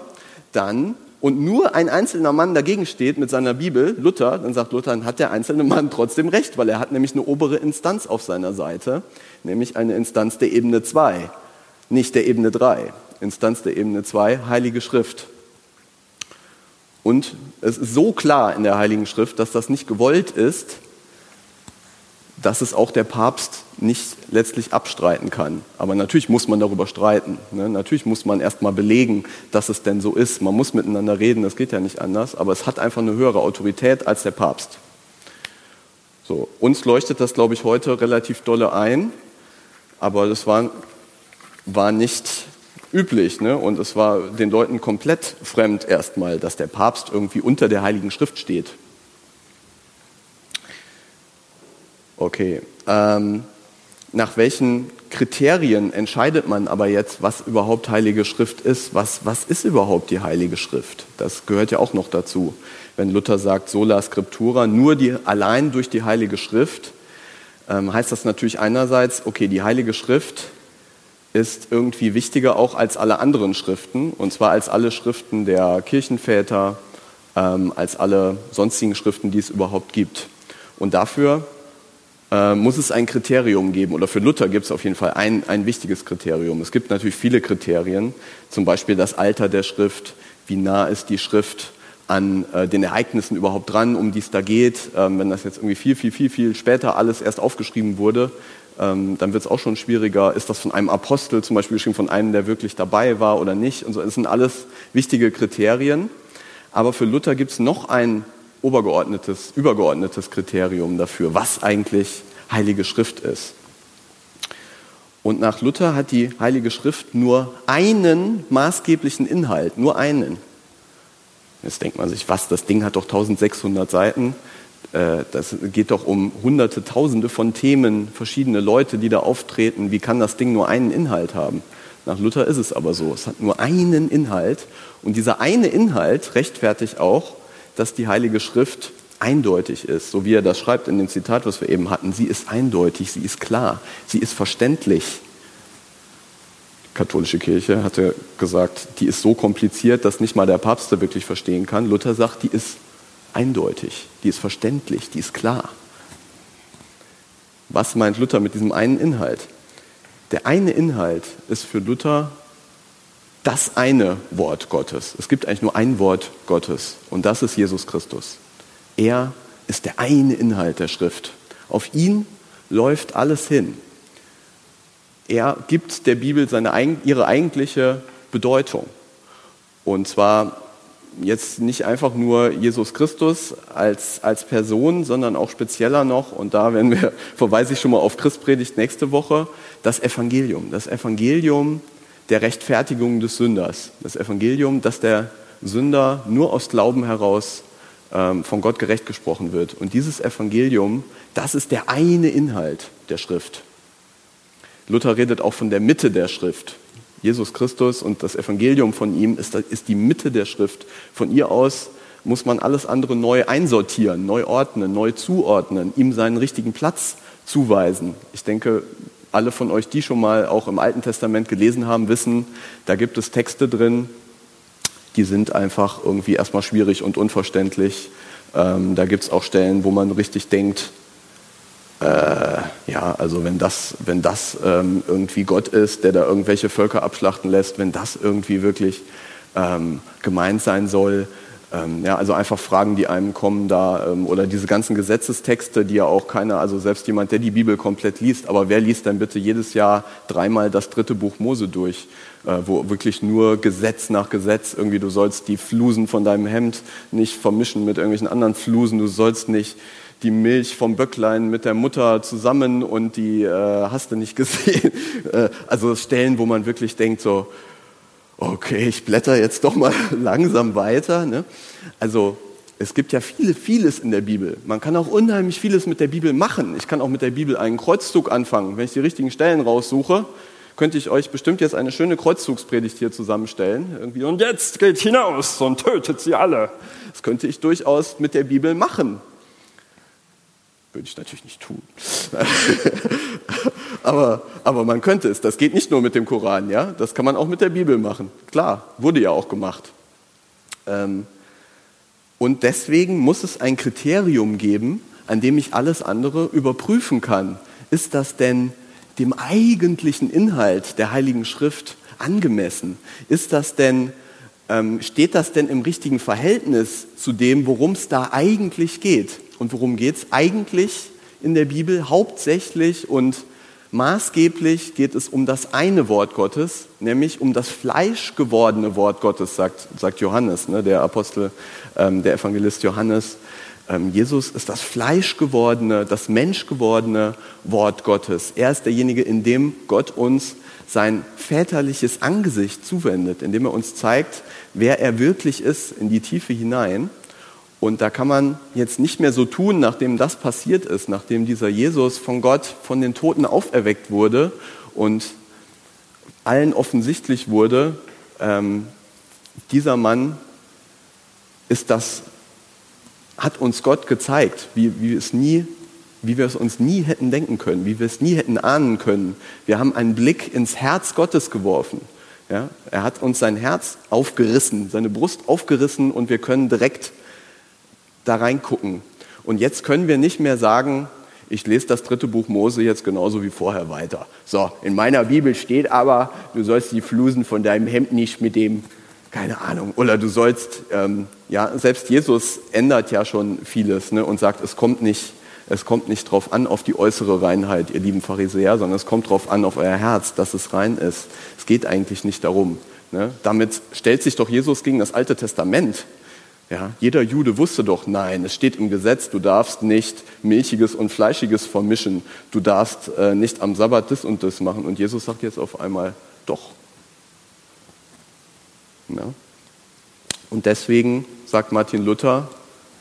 dann und nur ein einzelner Mann dagegen steht mit seiner Bibel, Luther, dann sagt Luther, dann hat der einzelne Mann trotzdem recht, weil er hat nämlich eine obere Instanz auf seiner Seite, nämlich eine Instanz der Ebene 2, nicht der Ebene 3. Instanz der Ebene 2, Heilige Schrift. Und es ist so klar in der Heiligen Schrift, dass das nicht gewollt ist, dass es auch der Papst nicht letztlich abstreiten kann. Aber natürlich muss man darüber streiten. Ne? Natürlich muss man erstmal belegen, dass es denn so ist. Man muss miteinander reden, das geht ja nicht anders. Aber es hat einfach eine höhere Autorität als der Papst. So, uns leuchtet das, glaube ich, heute relativ dolle ein. Aber das war, war nicht üblich. Ne? Und es war den Leuten komplett fremd erstmal, dass der Papst irgendwie unter der Heiligen Schrift steht. Okay. Ähm, nach welchen Kriterien entscheidet man aber jetzt, was überhaupt Heilige Schrift ist? Was, was ist überhaupt die Heilige Schrift? Das gehört ja auch noch dazu. Wenn Luther sagt, sola scriptura, nur die, allein durch die Heilige Schrift, ähm, heißt das natürlich einerseits, okay, die Heilige Schrift ist irgendwie wichtiger auch als alle anderen Schriften, und zwar als alle Schriften der Kirchenväter, ähm, als alle sonstigen Schriften, die es überhaupt gibt. Und dafür äh, muss es ein Kriterium geben, oder für Luther gibt es auf jeden Fall ein, ein wichtiges Kriterium. Es gibt natürlich viele Kriterien, zum Beispiel das Alter der Schrift, wie nah ist die Schrift an äh, den Ereignissen überhaupt dran, um die es da geht. Ähm, wenn das jetzt irgendwie viel, viel, viel, viel später alles erst aufgeschrieben wurde, ähm, dann wird es auch schon schwieriger. Ist das von einem Apostel zum Beispiel geschrieben, von einem, der wirklich dabei war oder nicht? Und so. Das sind alles wichtige Kriterien. Aber für Luther gibt es noch ein obergeordnetes, übergeordnetes Kriterium dafür, was eigentlich Heilige Schrift ist. Und nach Luther hat die Heilige Schrift nur einen maßgeblichen Inhalt, nur einen. Jetzt denkt man sich, was, das Ding hat doch 1600 Seiten. Äh, das geht doch um hunderte, tausende von Themen, verschiedene Leute, die da auftreten. Wie kann das Ding nur einen Inhalt haben? Nach Luther ist es aber so. Es hat nur einen Inhalt. Und dieser eine Inhalt rechtfertigt auch, dass die Heilige Schrift eindeutig ist, so wie er das schreibt in dem Zitat, was wir eben hatten. Sie ist eindeutig, sie ist klar, sie ist verständlich. Die katholische Kirche hatte gesagt, die ist so kompliziert, dass nicht mal der Papst sie wirklich verstehen kann. Luther sagt, die ist eindeutig, die ist verständlich, die ist klar. Was meint Luther mit diesem einen Inhalt? Der eine Inhalt ist für Luther das eine Wort Gottes. Es gibt eigentlich nur ein Wort Gottes und das ist Jesus Christus. Er ist der eine Inhalt der Schrift. Auf ihn läuft alles hin. Er gibt der Bibel seine, ihre eigentliche Bedeutung. Und zwar jetzt nicht einfach nur Jesus Christus als, als Person, sondern auch spezieller noch, und da werden wir, (laughs) verweise ich schon mal auf Christpredigt nächste Woche, das Evangelium. Das Evangelium der Rechtfertigung des Sünders. Das Evangelium, dass der Sünder nur aus Glauben heraus ähm, von Gott gerecht gesprochen wird. Und dieses Evangelium, das ist der eine Inhalt der Schrift. Luther redet auch von der Mitte der Schrift. Jesus Christus und das Evangelium von ihm ist, ist die Mitte der Schrift. Von ihr aus muss man alles andere neu einsortieren, neu ordnen, neu zuordnen, ihm seinen richtigen Platz zuweisen. Ich denke, alle von euch, die schon mal auch im Alten Testament gelesen haben, wissen, da gibt es Texte drin, die sind einfach irgendwie erstmal schwierig und unverständlich. Ähm, da gibt es auch Stellen, wo man richtig denkt, ja, also wenn das, wenn das ähm, irgendwie Gott ist, der da irgendwelche Völker abschlachten lässt, wenn das irgendwie wirklich ähm, gemeint sein soll, ähm, ja, also einfach Fragen, die einem kommen da, ähm, oder diese ganzen Gesetzestexte, die ja auch keiner, also selbst jemand, der die Bibel komplett liest, aber wer liest dann bitte jedes Jahr dreimal das dritte Buch Mose durch, äh, wo wirklich nur Gesetz nach Gesetz, irgendwie du sollst die Flusen von deinem Hemd nicht vermischen mit irgendwelchen anderen Flusen, du sollst nicht die Milch vom Böcklein mit der Mutter zusammen und die äh, hast du nicht (laughs) gesehen. Äh, also Stellen, wo man wirklich denkt so, okay, ich blätter jetzt doch mal (laughs) langsam weiter. Ne? Also es gibt ja viele, vieles in der Bibel. Man kann auch unheimlich vieles mit der Bibel machen. Ich kann auch mit der Bibel einen Kreuzzug anfangen. Wenn ich die richtigen Stellen raussuche, könnte ich euch bestimmt jetzt eine schöne Kreuzzugspredigt hier zusammenstellen. Irgendwie, und jetzt geht hinaus und tötet sie alle. Das könnte ich durchaus mit der Bibel machen. Würde ich natürlich nicht tun. (laughs) aber, aber man könnte es. Das geht nicht nur mit dem Koran, ja? Das kann man auch mit der Bibel machen. Klar, wurde ja auch gemacht. Ähm, und deswegen muss es ein Kriterium geben, an dem ich alles andere überprüfen kann. Ist das denn dem eigentlichen Inhalt der Heiligen Schrift angemessen? Ist das denn, ähm, steht das denn im richtigen Verhältnis zu dem, worum es da eigentlich geht? Und worum geht es eigentlich in der Bibel? Hauptsächlich und maßgeblich geht es um das eine Wort Gottes, nämlich um das fleischgewordene Wort Gottes, sagt, sagt Johannes, ne, der Apostel, ähm, der Evangelist Johannes. Ähm, Jesus ist das fleischgewordene, das menschgewordene Wort Gottes. Er ist derjenige, in dem Gott uns sein väterliches Angesicht zuwendet, indem er uns zeigt, wer er wirklich ist, in die Tiefe hinein. Und da kann man jetzt nicht mehr so tun, nachdem das passiert ist, nachdem dieser Jesus von Gott von den Toten auferweckt wurde und allen offensichtlich wurde, ähm, dieser Mann ist das, hat uns Gott gezeigt, wie, wie es nie wie wir es uns nie hätten denken können, wie wir es nie hätten ahnen können. Wir haben einen Blick ins Herz Gottes geworfen. Ja? Er hat uns sein Herz aufgerissen, seine Brust aufgerissen und wir können direkt da reingucken. Und jetzt können wir nicht mehr sagen, ich lese das dritte Buch Mose jetzt genauso wie vorher weiter. So, in meiner Bibel steht aber, du sollst die Flusen von deinem Hemd nicht mit dem, keine Ahnung, oder du sollst, ähm, ja, selbst Jesus ändert ja schon vieles ne, und sagt, es kommt nicht es kommt nicht darauf an, auf die äußere Reinheit, ihr lieben Pharisäer, sondern es kommt darauf an, auf euer Herz, dass es rein ist. Es geht eigentlich nicht darum. Ne? Damit stellt sich doch Jesus gegen das Alte Testament. Ja, jeder Jude wusste doch, nein, es steht im Gesetz, du darfst nicht Milchiges und Fleischiges vermischen, du darfst äh, nicht am Sabbat das und das machen. Und Jesus sagt jetzt auf einmal, doch. Ja. Und deswegen, sagt Martin Luther,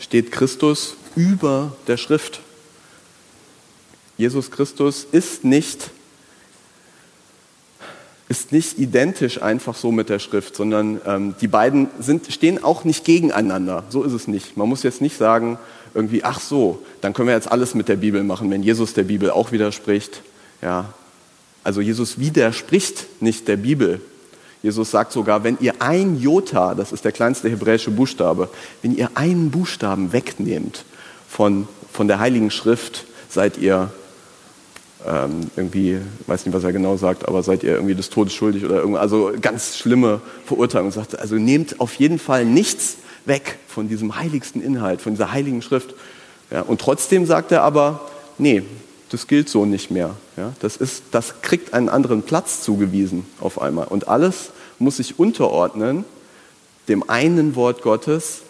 steht Christus über der Schrift. Jesus Christus ist nicht, ist nicht identisch einfach so mit der Schrift, sondern ähm, die beiden sind, stehen auch nicht gegeneinander. So ist es nicht. Man muss jetzt nicht sagen, irgendwie, ach so, dann können wir jetzt alles mit der Bibel machen, wenn Jesus der Bibel auch widerspricht. Ja, also Jesus widerspricht nicht der Bibel. Jesus sagt sogar, wenn ihr ein Jota, das ist der kleinste hebräische Buchstabe, wenn ihr einen Buchstaben wegnehmt von, von der Heiligen Schrift, seid ihr ähm, irgendwie, weiß nicht, was er genau sagt, aber seid ihr irgendwie des Todes schuldig oder irgendwas, also ganz schlimme Verurteilung. Sagt, also nehmt auf jeden Fall nichts weg von diesem heiligsten Inhalt, von dieser heiligen Schrift. Ja, und trotzdem sagt er aber, nee, das gilt so nicht mehr. Ja, das, ist, das kriegt einen anderen Platz zugewiesen auf einmal. Und alles muss sich unterordnen dem einen Wort Gottes,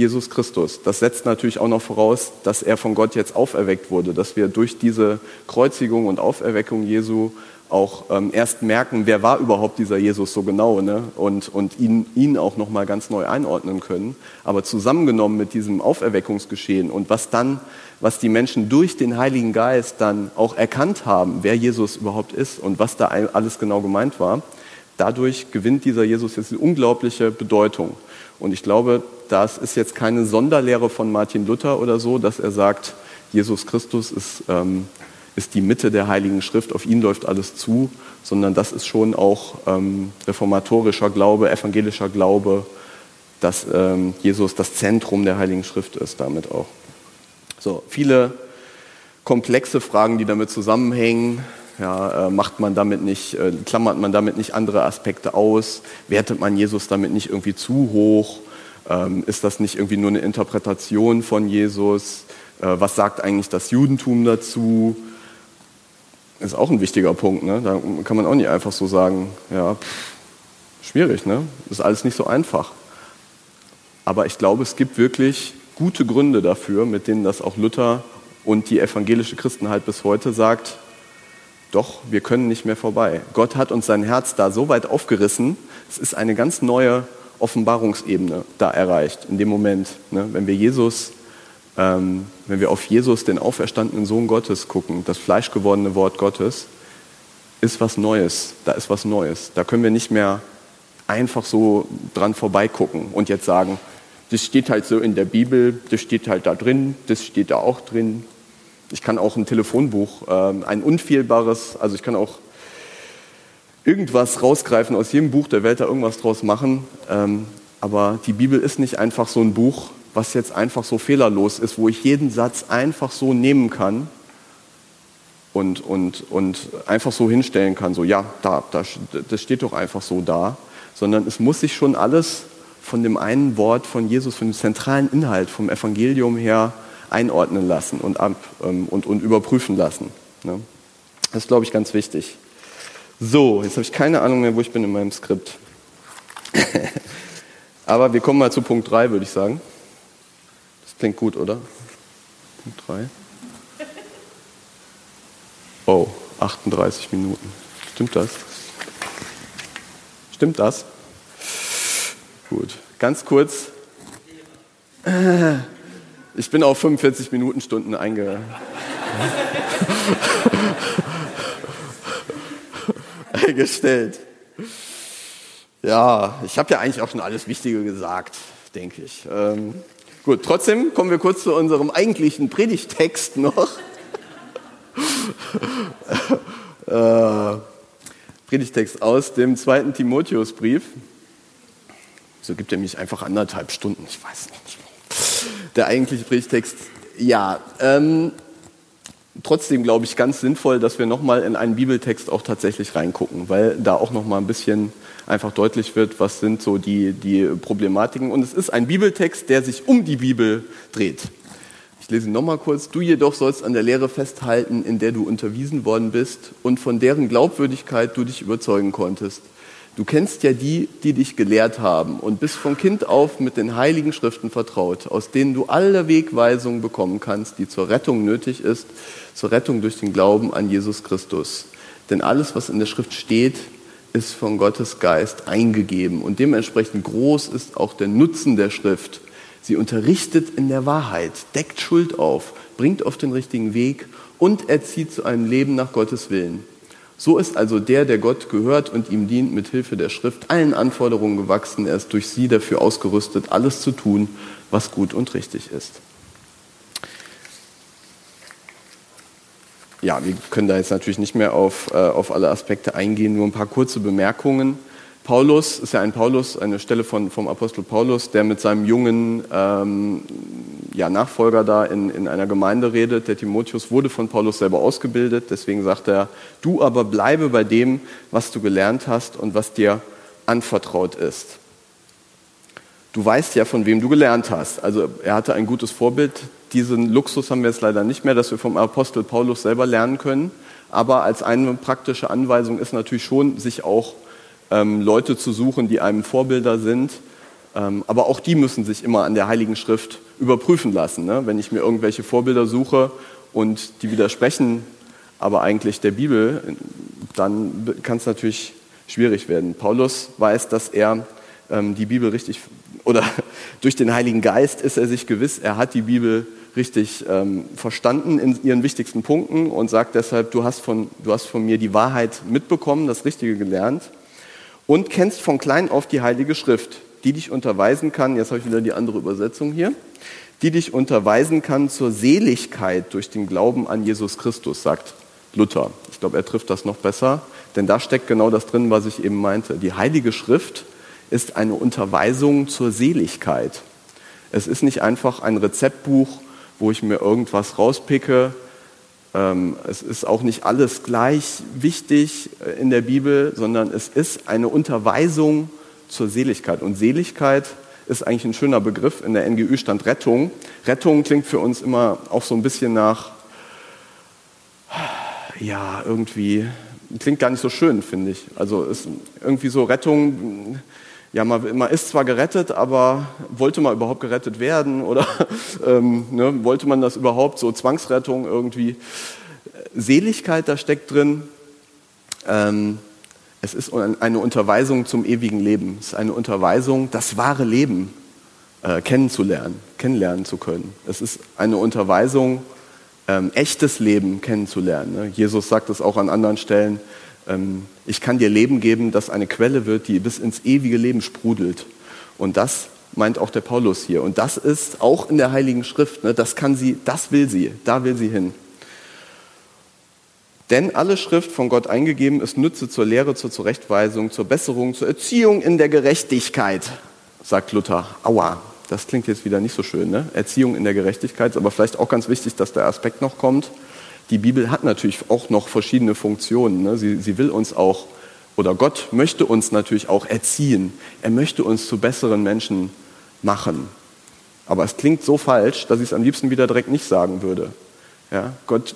Jesus Christus. Das setzt natürlich auch noch voraus, dass er von Gott jetzt auferweckt wurde, dass wir durch diese Kreuzigung und Auferweckung Jesu auch ähm, erst merken, wer war überhaupt dieser Jesus so genau ne? und, und ihn, ihn auch nochmal ganz neu einordnen können. Aber zusammengenommen mit diesem Auferweckungsgeschehen und was dann, was die Menschen durch den Heiligen Geist dann auch erkannt haben, wer Jesus überhaupt ist und was da alles genau gemeint war, dadurch gewinnt dieser Jesus jetzt eine unglaubliche Bedeutung. Und ich glaube, das ist jetzt keine Sonderlehre von Martin Luther oder so, dass er sagt, Jesus Christus ist, ähm, ist die Mitte der Heiligen Schrift, auf ihn läuft alles zu, sondern das ist schon auch ähm, reformatorischer Glaube, evangelischer Glaube, dass ähm, Jesus das Zentrum der Heiligen Schrift ist, damit auch. So, viele komplexe Fragen, die damit zusammenhängen. Ja, äh, macht man damit nicht, äh, klammert man damit nicht andere Aspekte aus? Wertet man Jesus damit nicht irgendwie zu hoch? Ähm, ist das nicht irgendwie nur eine Interpretation von Jesus? Äh, was sagt eigentlich das Judentum dazu? Ist auch ein wichtiger Punkt. Ne? Da kann man auch nicht einfach so sagen, ja, pff, schwierig, ne? Ist alles nicht so einfach. Aber ich glaube, es gibt wirklich gute Gründe dafür, mit denen das auch Luther und die evangelische Christenheit bis heute sagt, doch, wir können nicht mehr vorbei. Gott hat uns sein Herz da so weit aufgerissen, es ist eine ganz neue Offenbarungsebene da erreicht, in dem Moment, ne, wenn wir Jesus, ähm, wenn wir auf Jesus, den auferstandenen Sohn Gottes, gucken, das fleischgewordene Wort Gottes, ist was Neues, da ist was Neues. Da können wir nicht mehr einfach so dran vorbeigucken und jetzt sagen, das steht halt so in der Bibel, das steht halt da drin, das steht da auch drin, ich kann auch ein Telefonbuch, ähm, ein unfehlbares, also ich kann auch irgendwas rausgreifen aus jedem Buch der Welt, da irgendwas draus machen. Ähm, Aber die Bibel ist nicht einfach so ein Buch, was jetzt einfach so fehlerlos ist, wo ich jeden Satz einfach so nehmen kann und, und, und einfach so hinstellen kann, so ja, da, da, das steht doch einfach so da, sondern es muss sich schon alles von dem einen Wort von Jesus, von dem zentralen Inhalt, vom Evangelium her einordnen lassen und, ab, ähm, und, und überprüfen lassen. Ne? Das ist, glaube ich, ganz wichtig. So, jetzt habe ich keine Ahnung mehr, wo ich bin in meinem Skript. (laughs) Aber wir kommen mal zu Punkt 3, würde ich sagen. Das klingt gut, oder? Punkt 3. Oh, 38 Minuten. Stimmt das? Stimmt das? Gut. Ganz kurz. Ich bin auf 45 Minuten Stunden einge (laughs) eingestellt. Ja, ich habe ja eigentlich auch schon alles Wichtige gesagt, denke ich. Ähm, gut, trotzdem kommen wir kurz zu unserem eigentlichen Predigtext noch. (laughs) äh, Predigtext aus dem zweiten Timotheusbrief. So gibt er mich einfach anderthalb Stunden, ich weiß nicht. Der eigentliche Predigtext, ja. Ähm, trotzdem glaube ich ganz sinnvoll, dass wir nochmal in einen Bibeltext auch tatsächlich reingucken, weil da auch nochmal ein bisschen einfach deutlich wird, was sind so die, die Problematiken. Und es ist ein Bibeltext, der sich um die Bibel dreht. Ich lese ihn nochmal kurz. Du jedoch sollst an der Lehre festhalten, in der du unterwiesen worden bist und von deren Glaubwürdigkeit du dich überzeugen konntest. Du kennst ja die, die dich gelehrt haben und bist von Kind auf mit den heiligen Schriften vertraut, aus denen du alle Wegweisungen bekommen kannst, die zur Rettung nötig ist, zur Rettung durch den Glauben an Jesus Christus. Denn alles, was in der Schrift steht, ist von Gottes Geist eingegeben und dementsprechend groß ist auch der Nutzen der Schrift. Sie unterrichtet in der Wahrheit, deckt Schuld auf, bringt auf den richtigen Weg und erzieht zu einem Leben nach Gottes Willen. So ist also der, der Gott gehört und ihm dient, mit Hilfe der Schrift allen Anforderungen gewachsen. Er ist durch sie dafür ausgerüstet, alles zu tun, was gut und richtig ist. ja, wir können da jetzt natürlich nicht mehr auf, äh, auf alle Aspekte eingehen, nur ein paar kurze Bemerkungen. Paulus ist ja ein Paulus, eine Stelle von, vom Apostel Paulus, der mit seinem jungen ähm, ja, Nachfolger da in, in einer Gemeinde redet. Der Timotheus wurde von Paulus selber ausgebildet, deswegen sagt er, du aber bleibe bei dem, was du gelernt hast und was dir anvertraut ist. Du weißt ja, von wem du gelernt hast. Also er hatte ein gutes Vorbild, diesen Luxus haben wir jetzt leider nicht mehr, dass wir vom Apostel Paulus selber lernen können. Aber als eine praktische Anweisung ist natürlich schon, sich auch ähm, Leute zu suchen, die einem Vorbilder sind. Ähm, aber auch die müssen sich immer an der Heiligen Schrift überprüfen lassen. Ne? Wenn ich mir irgendwelche Vorbilder suche und die widersprechen aber eigentlich der Bibel, dann kann es natürlich schwierig werden. Paulus weiß, dass er ähm, die Bibel richtig, oder (laughs) durch den Heiligen Geist ist er sich gewiss, er hat die Bibel richtig ähm, verstanden in ihren wichtigsten Punkten und sagt deshalb, du hast, von, du hast von mir die Wahrheit mitbekommen, das Richtige gelernt und kennst von klein auf die Heilige Schrift, die dich unterweisen kann, jetzt habe ich wieder die andere Übersetzung hier, die dich unterweisen kann zur Seligkeit durch den Glauben an Jesus Christus, sagt Luther. Ich glaube, er trifft das noch besser, denn da steckt genau das drin, was ich eben meinte. Die Heilige Schrift ist eine Unterweisung zur Seligkeit. Es ist nicht einfach ein Rezeptbuch, wo ich mir irgendwas rauspicke. Ähm, es ist auch nicht alles gleich wichtig äh, in der Bibel, sondern es ist eine Unterweisung zur Seligkeit. Und Seligkeit ist eigentlich ein schöner Begriff. In der NGÜ stand Rettung. Rettung klingt für uns immer auch so ein bisschen nach, ja, irgendwie, klingt gar nicht so schön, finde ich. Also ist irgendwie so Rettung ja, man, man, ist zwar gerettet, aber wollte man überhaupt gerettet werden oder (laughs) ähm, ne, wollte man das überhaupt, so Zwangsrettung irgendwie. Seligkeit, da steckt drin. Ähm, es ist eine Unterweisung zum ewigen Leben. Es ist eine Unterweisung, das wahre Leben äh, kennenzulernen, kennenlernen zu können. Es ist eine Unterweisung, ähm, echtes Leben kennenzulernen. Ne? Jesus sagt es auch an anderen Stellen, ähm, ich kann dir Leben geben, das eine Quelle wird, die bis ins ewige Leben sprudelt. Und das meint auch der Paulus hier. Und das ist auch in der Heiligen Schrift. Ne? Das kann sie, das will sie, da will sie hin. Denn alle Schrift von Gott eingegeben ist Nütze zur Lehre, zur Zurechtweisung, zur Besserung, zur Erziehung in der Gerechtigkeit. sagt Luther. Aua, das klingt jetzt wieder nicht so schön. Ne? Erziehung in der Gerechtigkeit, aber vielleicht auch ganz wichtig, dass der Aspekt noch kommt. Die Bibel hat natürlich auch noch verschiedene Funktionen. Ne? Sie, sie will uns auch, oder Gott möchte uns natürlich auch erziehen. Er möchte uns zu besseren Menschen machen. Aber es klingt so falsch, dass ich es am liebsten wieder direkt nicht sagen würde. Ja, Gott,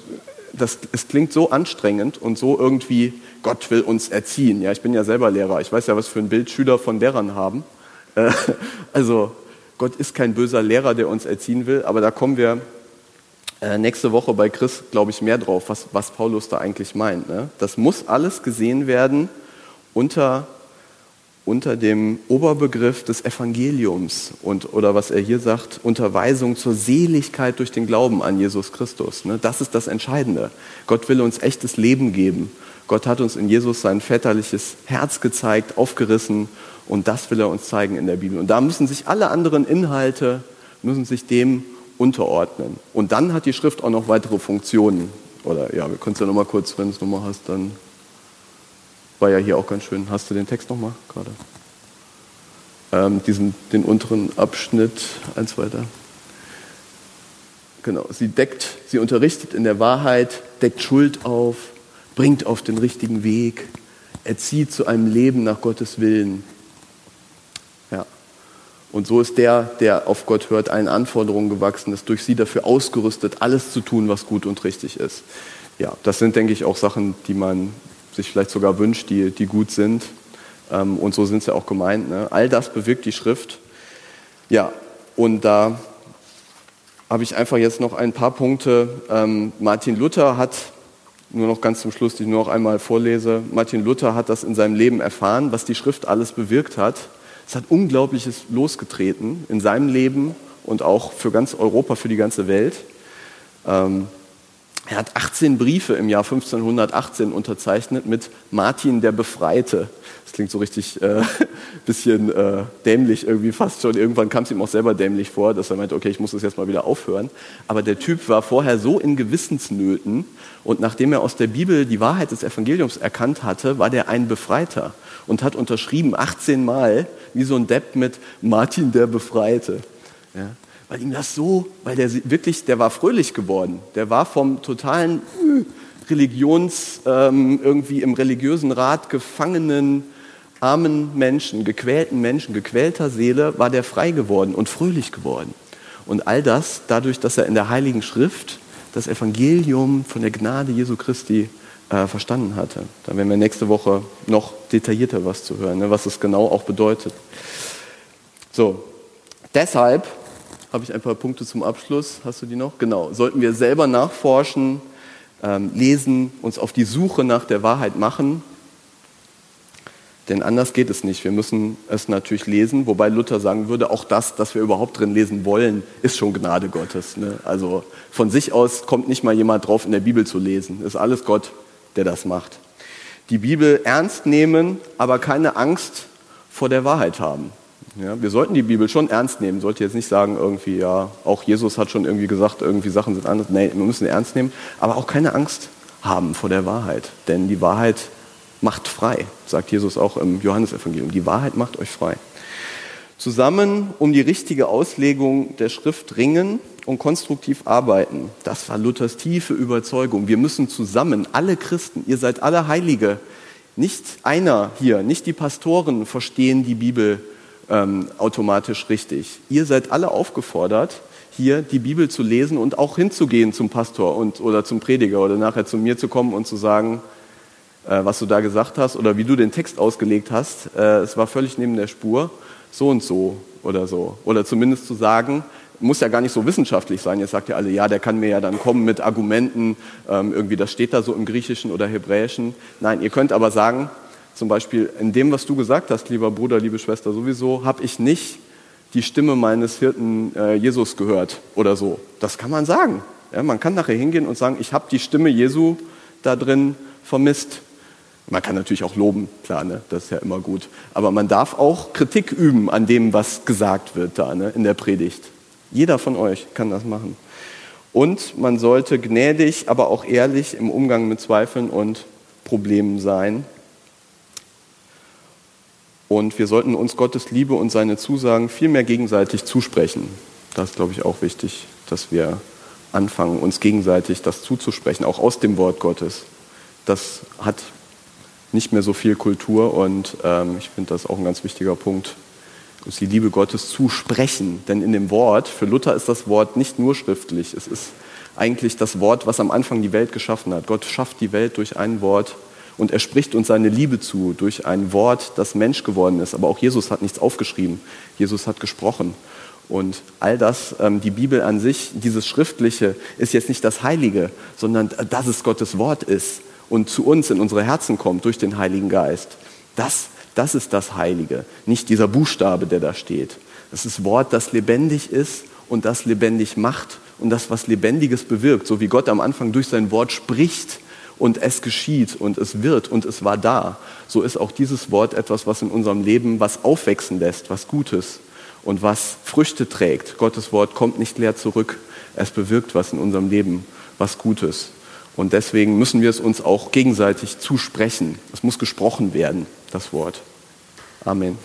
das, es klingt so anstrengend und so irgendwie, Gott will uns erziehen. Ja, ich bin ja selber Lehrer. Ich weiß ja, was für ein Bild Schüler von Lehrern haben. Äh, (laughs) also, Gott ist kein böser Lehrer, der uns erziehen will, aber da kommen wir äh, nächste Woche bei Chris, glaube ich, mehr drauf, was, was Paulus da eigentlich meint. Ne? Das muss alles gesehen werden unter unter dem Oberbegriff des Evangeliums und, oder was er hier sagt, Unterweisung zur Seligkeit durch den Glauben an Jesus Christus. Ne? Das ist das Entscheidende. Gott will uns echtes Leben geben. Gott hat uns in Jesus sein väterliches Herz gezeigt, aufgerissen und das will er uns zeigen in der Bibel. Und da müssen sich alle anderen Inhalte, müssen sich dem unterordnen. Und dann hat die Schrift auch noch weitere Funktionen. Oder ja, wir können es ja nochmal kurz, wenn du es nochmal hast, dann war ja hier auch ganz schön. Hast du den Text nochmal gerade? Ähm, diesen, den unteren Abschnitt, eins weiter. Genau, sie deckt, sie unterrichtet in der Wahrheit, deckt Schuld auf, bringt auf den richtigen Weg, erzieht zu einem Leben nach Gottes Willen. Ja. Und so ist der, der auf Gott hört, allen Anforderungen gewachsen, ist durch sie dafür ausgerüstet, alles zu tun, was gut und richtig ist. Ja, das sind, denke ich, auch Sachen, die man sich vielleicht sogar wünscht, die, die gut sind. Ähm, und so sind sie auch gemeint. Ne? All das bewirkt die Schrift. Ja, und da habe ich einfach jetzt noch ein paar Punkte. Ähm, Martin Luther hat, nur noch ganz zum Schluss, die ich nur noch einmal vorlese, Martin Luther hat das in seinem Leben erfahren, was die Schrift alles bewirkt hat. Es hat Unglaubliches losgetreten in seinem Leben und auch für ganz Europa, für die ganze Welt. Ähm, er hat 18 Briefe im Jahr 1518 unterzeichnet mit Martin der Befreite. Das klingt so richtig äh, (laughs) bisschen äh, dämlich irgendwie fast schon. Irgendwann kam es ihm auch selber dämlich vor, dass er meinte, okay, ich muss das jetzt mal wieder aufhören. Aber der Typ war vorher so in Gewissensnöten und nachdem er aus der Bibel die Wahrheit des Evangeliums erkannt hatte, war der ein Befreiter und hat unterschrieben 18 Mal wie so ein Depp mit Martin der Befreite. Ja weil ihm das so, weil der wirklich, der war fröhlich geworden. Der war vom totalen äh, Religions, ähm, irgendwie im religiösen Rat gefangenen, armen Menschen, gequälten Menschen, gequälter Seele, war der frei geworden und fröhlich geworden. Und all das dadurch, dass er in der Heiligen Schrift das Evangelium von der Gnade Jesu Christi äh, verstanden hatte. Da werden wir nächste Woche noch detaillierter was zu hören, ne, was es genau auch bedeutet. So, deshalb habe ich ein paar Punkte zum Abschluss. Hast du die noch? Genau. Sollten wir selber nachforschen, ähm, lesen, uns auf die Suche nach der Wahrheit machen. Denn anders geht es nicht. Wir müssen es natürlich lesen, wobei Luther sagen würde, auch das, dass wir überhaupt drin lesen wollen, ist schon Gnade Gottes. Ne? Also von sich aus kommt nicht mal jemand drauf, in der Bibel zu lesen. Ist alles Gott, der das macht. Die Bibel ernst nehmen, aber keine Angst vor der Wahrheit haben. Ja, wir sollten die Bibel schon ernst nehmen, sollte jetzt nicht sagen, irgendwie, ja, auch Jesus hat schon irgendwie gesagt, irgendwie Sachen sind anders. Nein, wir müssen ernst nehmen, aber auch keine Angst haben vor der Wahrheit. Denn die Wahrheit macht frei, sagt Jesus auch im Johannesevangelium. Die Wahrheit macht euch frei. Zusammen um die richtige Auslegung der Schrift ringen und konstruktiv arbeiten. Das war Luthers tiefe Überzeugung. Wir müssen zusammen, alle Christen, ihr seid alle Heilige, nicht einer hier, nicht die Pastoren verstehen die Bibel ähm, automatisch richtig. Ihr seid alle aufgefordert, hier die Bibel zu lesen und auch hinzugehen zum Pastor und, oder zum Prediger oder nachher zu mir zu kommen und zu sagen, äh, was du da gesagt hast oder wie du den Text ausgelegt hast. Äh, es war völlig neben der Spur, so und so oder so. Oder zumindest zu sagen, muss ja gar nicht so wissenschaftlich sein. Jetzt sagt ihr alle, ja, der kann mir ja dann kommen mit Argumenten, ähm, irgendwie das steht da so im Griechischen oder Hebräischen. Nein, ihr könnt aber sagen, zum Beispiel in dem, was du gesagt hast, lieber Bruder, liebe Schwester, sowieso habe ich nicht die Stimme meines Hirten äh, Jesus gehört oder so. Das kann man sagen. Ja, man kann nachher hingehen und sagen, ich habe die Stimme Jesu da drin vermisst. Man kann natürlich auch loben, klar, ne? das ist ja immer gut. Aber man darf auch Kritik üben an dem, was gesagt wird da ne? in der Predigt. Jeder von euch kann das machen. Und man sollte gnädig, aber auch ehrlich im Umgang mit Zweifeln und Problemen sein. Und wir sollten uns Gottes Liebe und seine Zusagen viel mehr gegenseitig zusprechen. Das ist, glaube ich, auch wichtig, dass wir anfangen, uns gegenseitig das zuzusprechen, auch aus dem Wort Gottes. Das hat nicht mehr so viel Kultur und ähm, ich finde das auch ein ganz wichtiger Punkt, uns die Liebe Gottes zusprechen. Denn in dem Wort, für Luther ist das Wort nicht nur schriftlich, es ist eigentlich das Wort, was am Anfang die Welt geschaffen hat. Gott schafft die Welt durch ein Wort und er spricht uns seine Liebe zu durch ein Wort, das Mensch geworden ist. Aber auch Jesus hat nichts aufgeschrieben. Jesus hat gesprochen. Und all das, ähm, die Bibel an sich, dieses Schriftliche, ist jetzt nicht das Heilige, sondern dass es Gottes Wort ist und zu uns in unsere Herzen kommt durch den Heiligen Geist. Das, das ist das Heilige, nicht dieser Buchstabe, der da steht. Das ist Wort, das lebendig ist und das lebendig macht und das, was Lebendiges bewirkt, so wie Gott am Anfang durch sein Wort spricht und es geschieht und es wird und es war da. So ist auch dieses Wort etwas, was in unserem Leben was aufwachsen lässt, was Gutes und was Früchte trägt. Gottes Wort kommt nicht leer zurück. Es bewirkt was in unserem Leben, was Gutes. Und deswegen müssen wir es uns auch gegenseitig zusprechen. Es muss gesprochen werden, das Wort. Amen.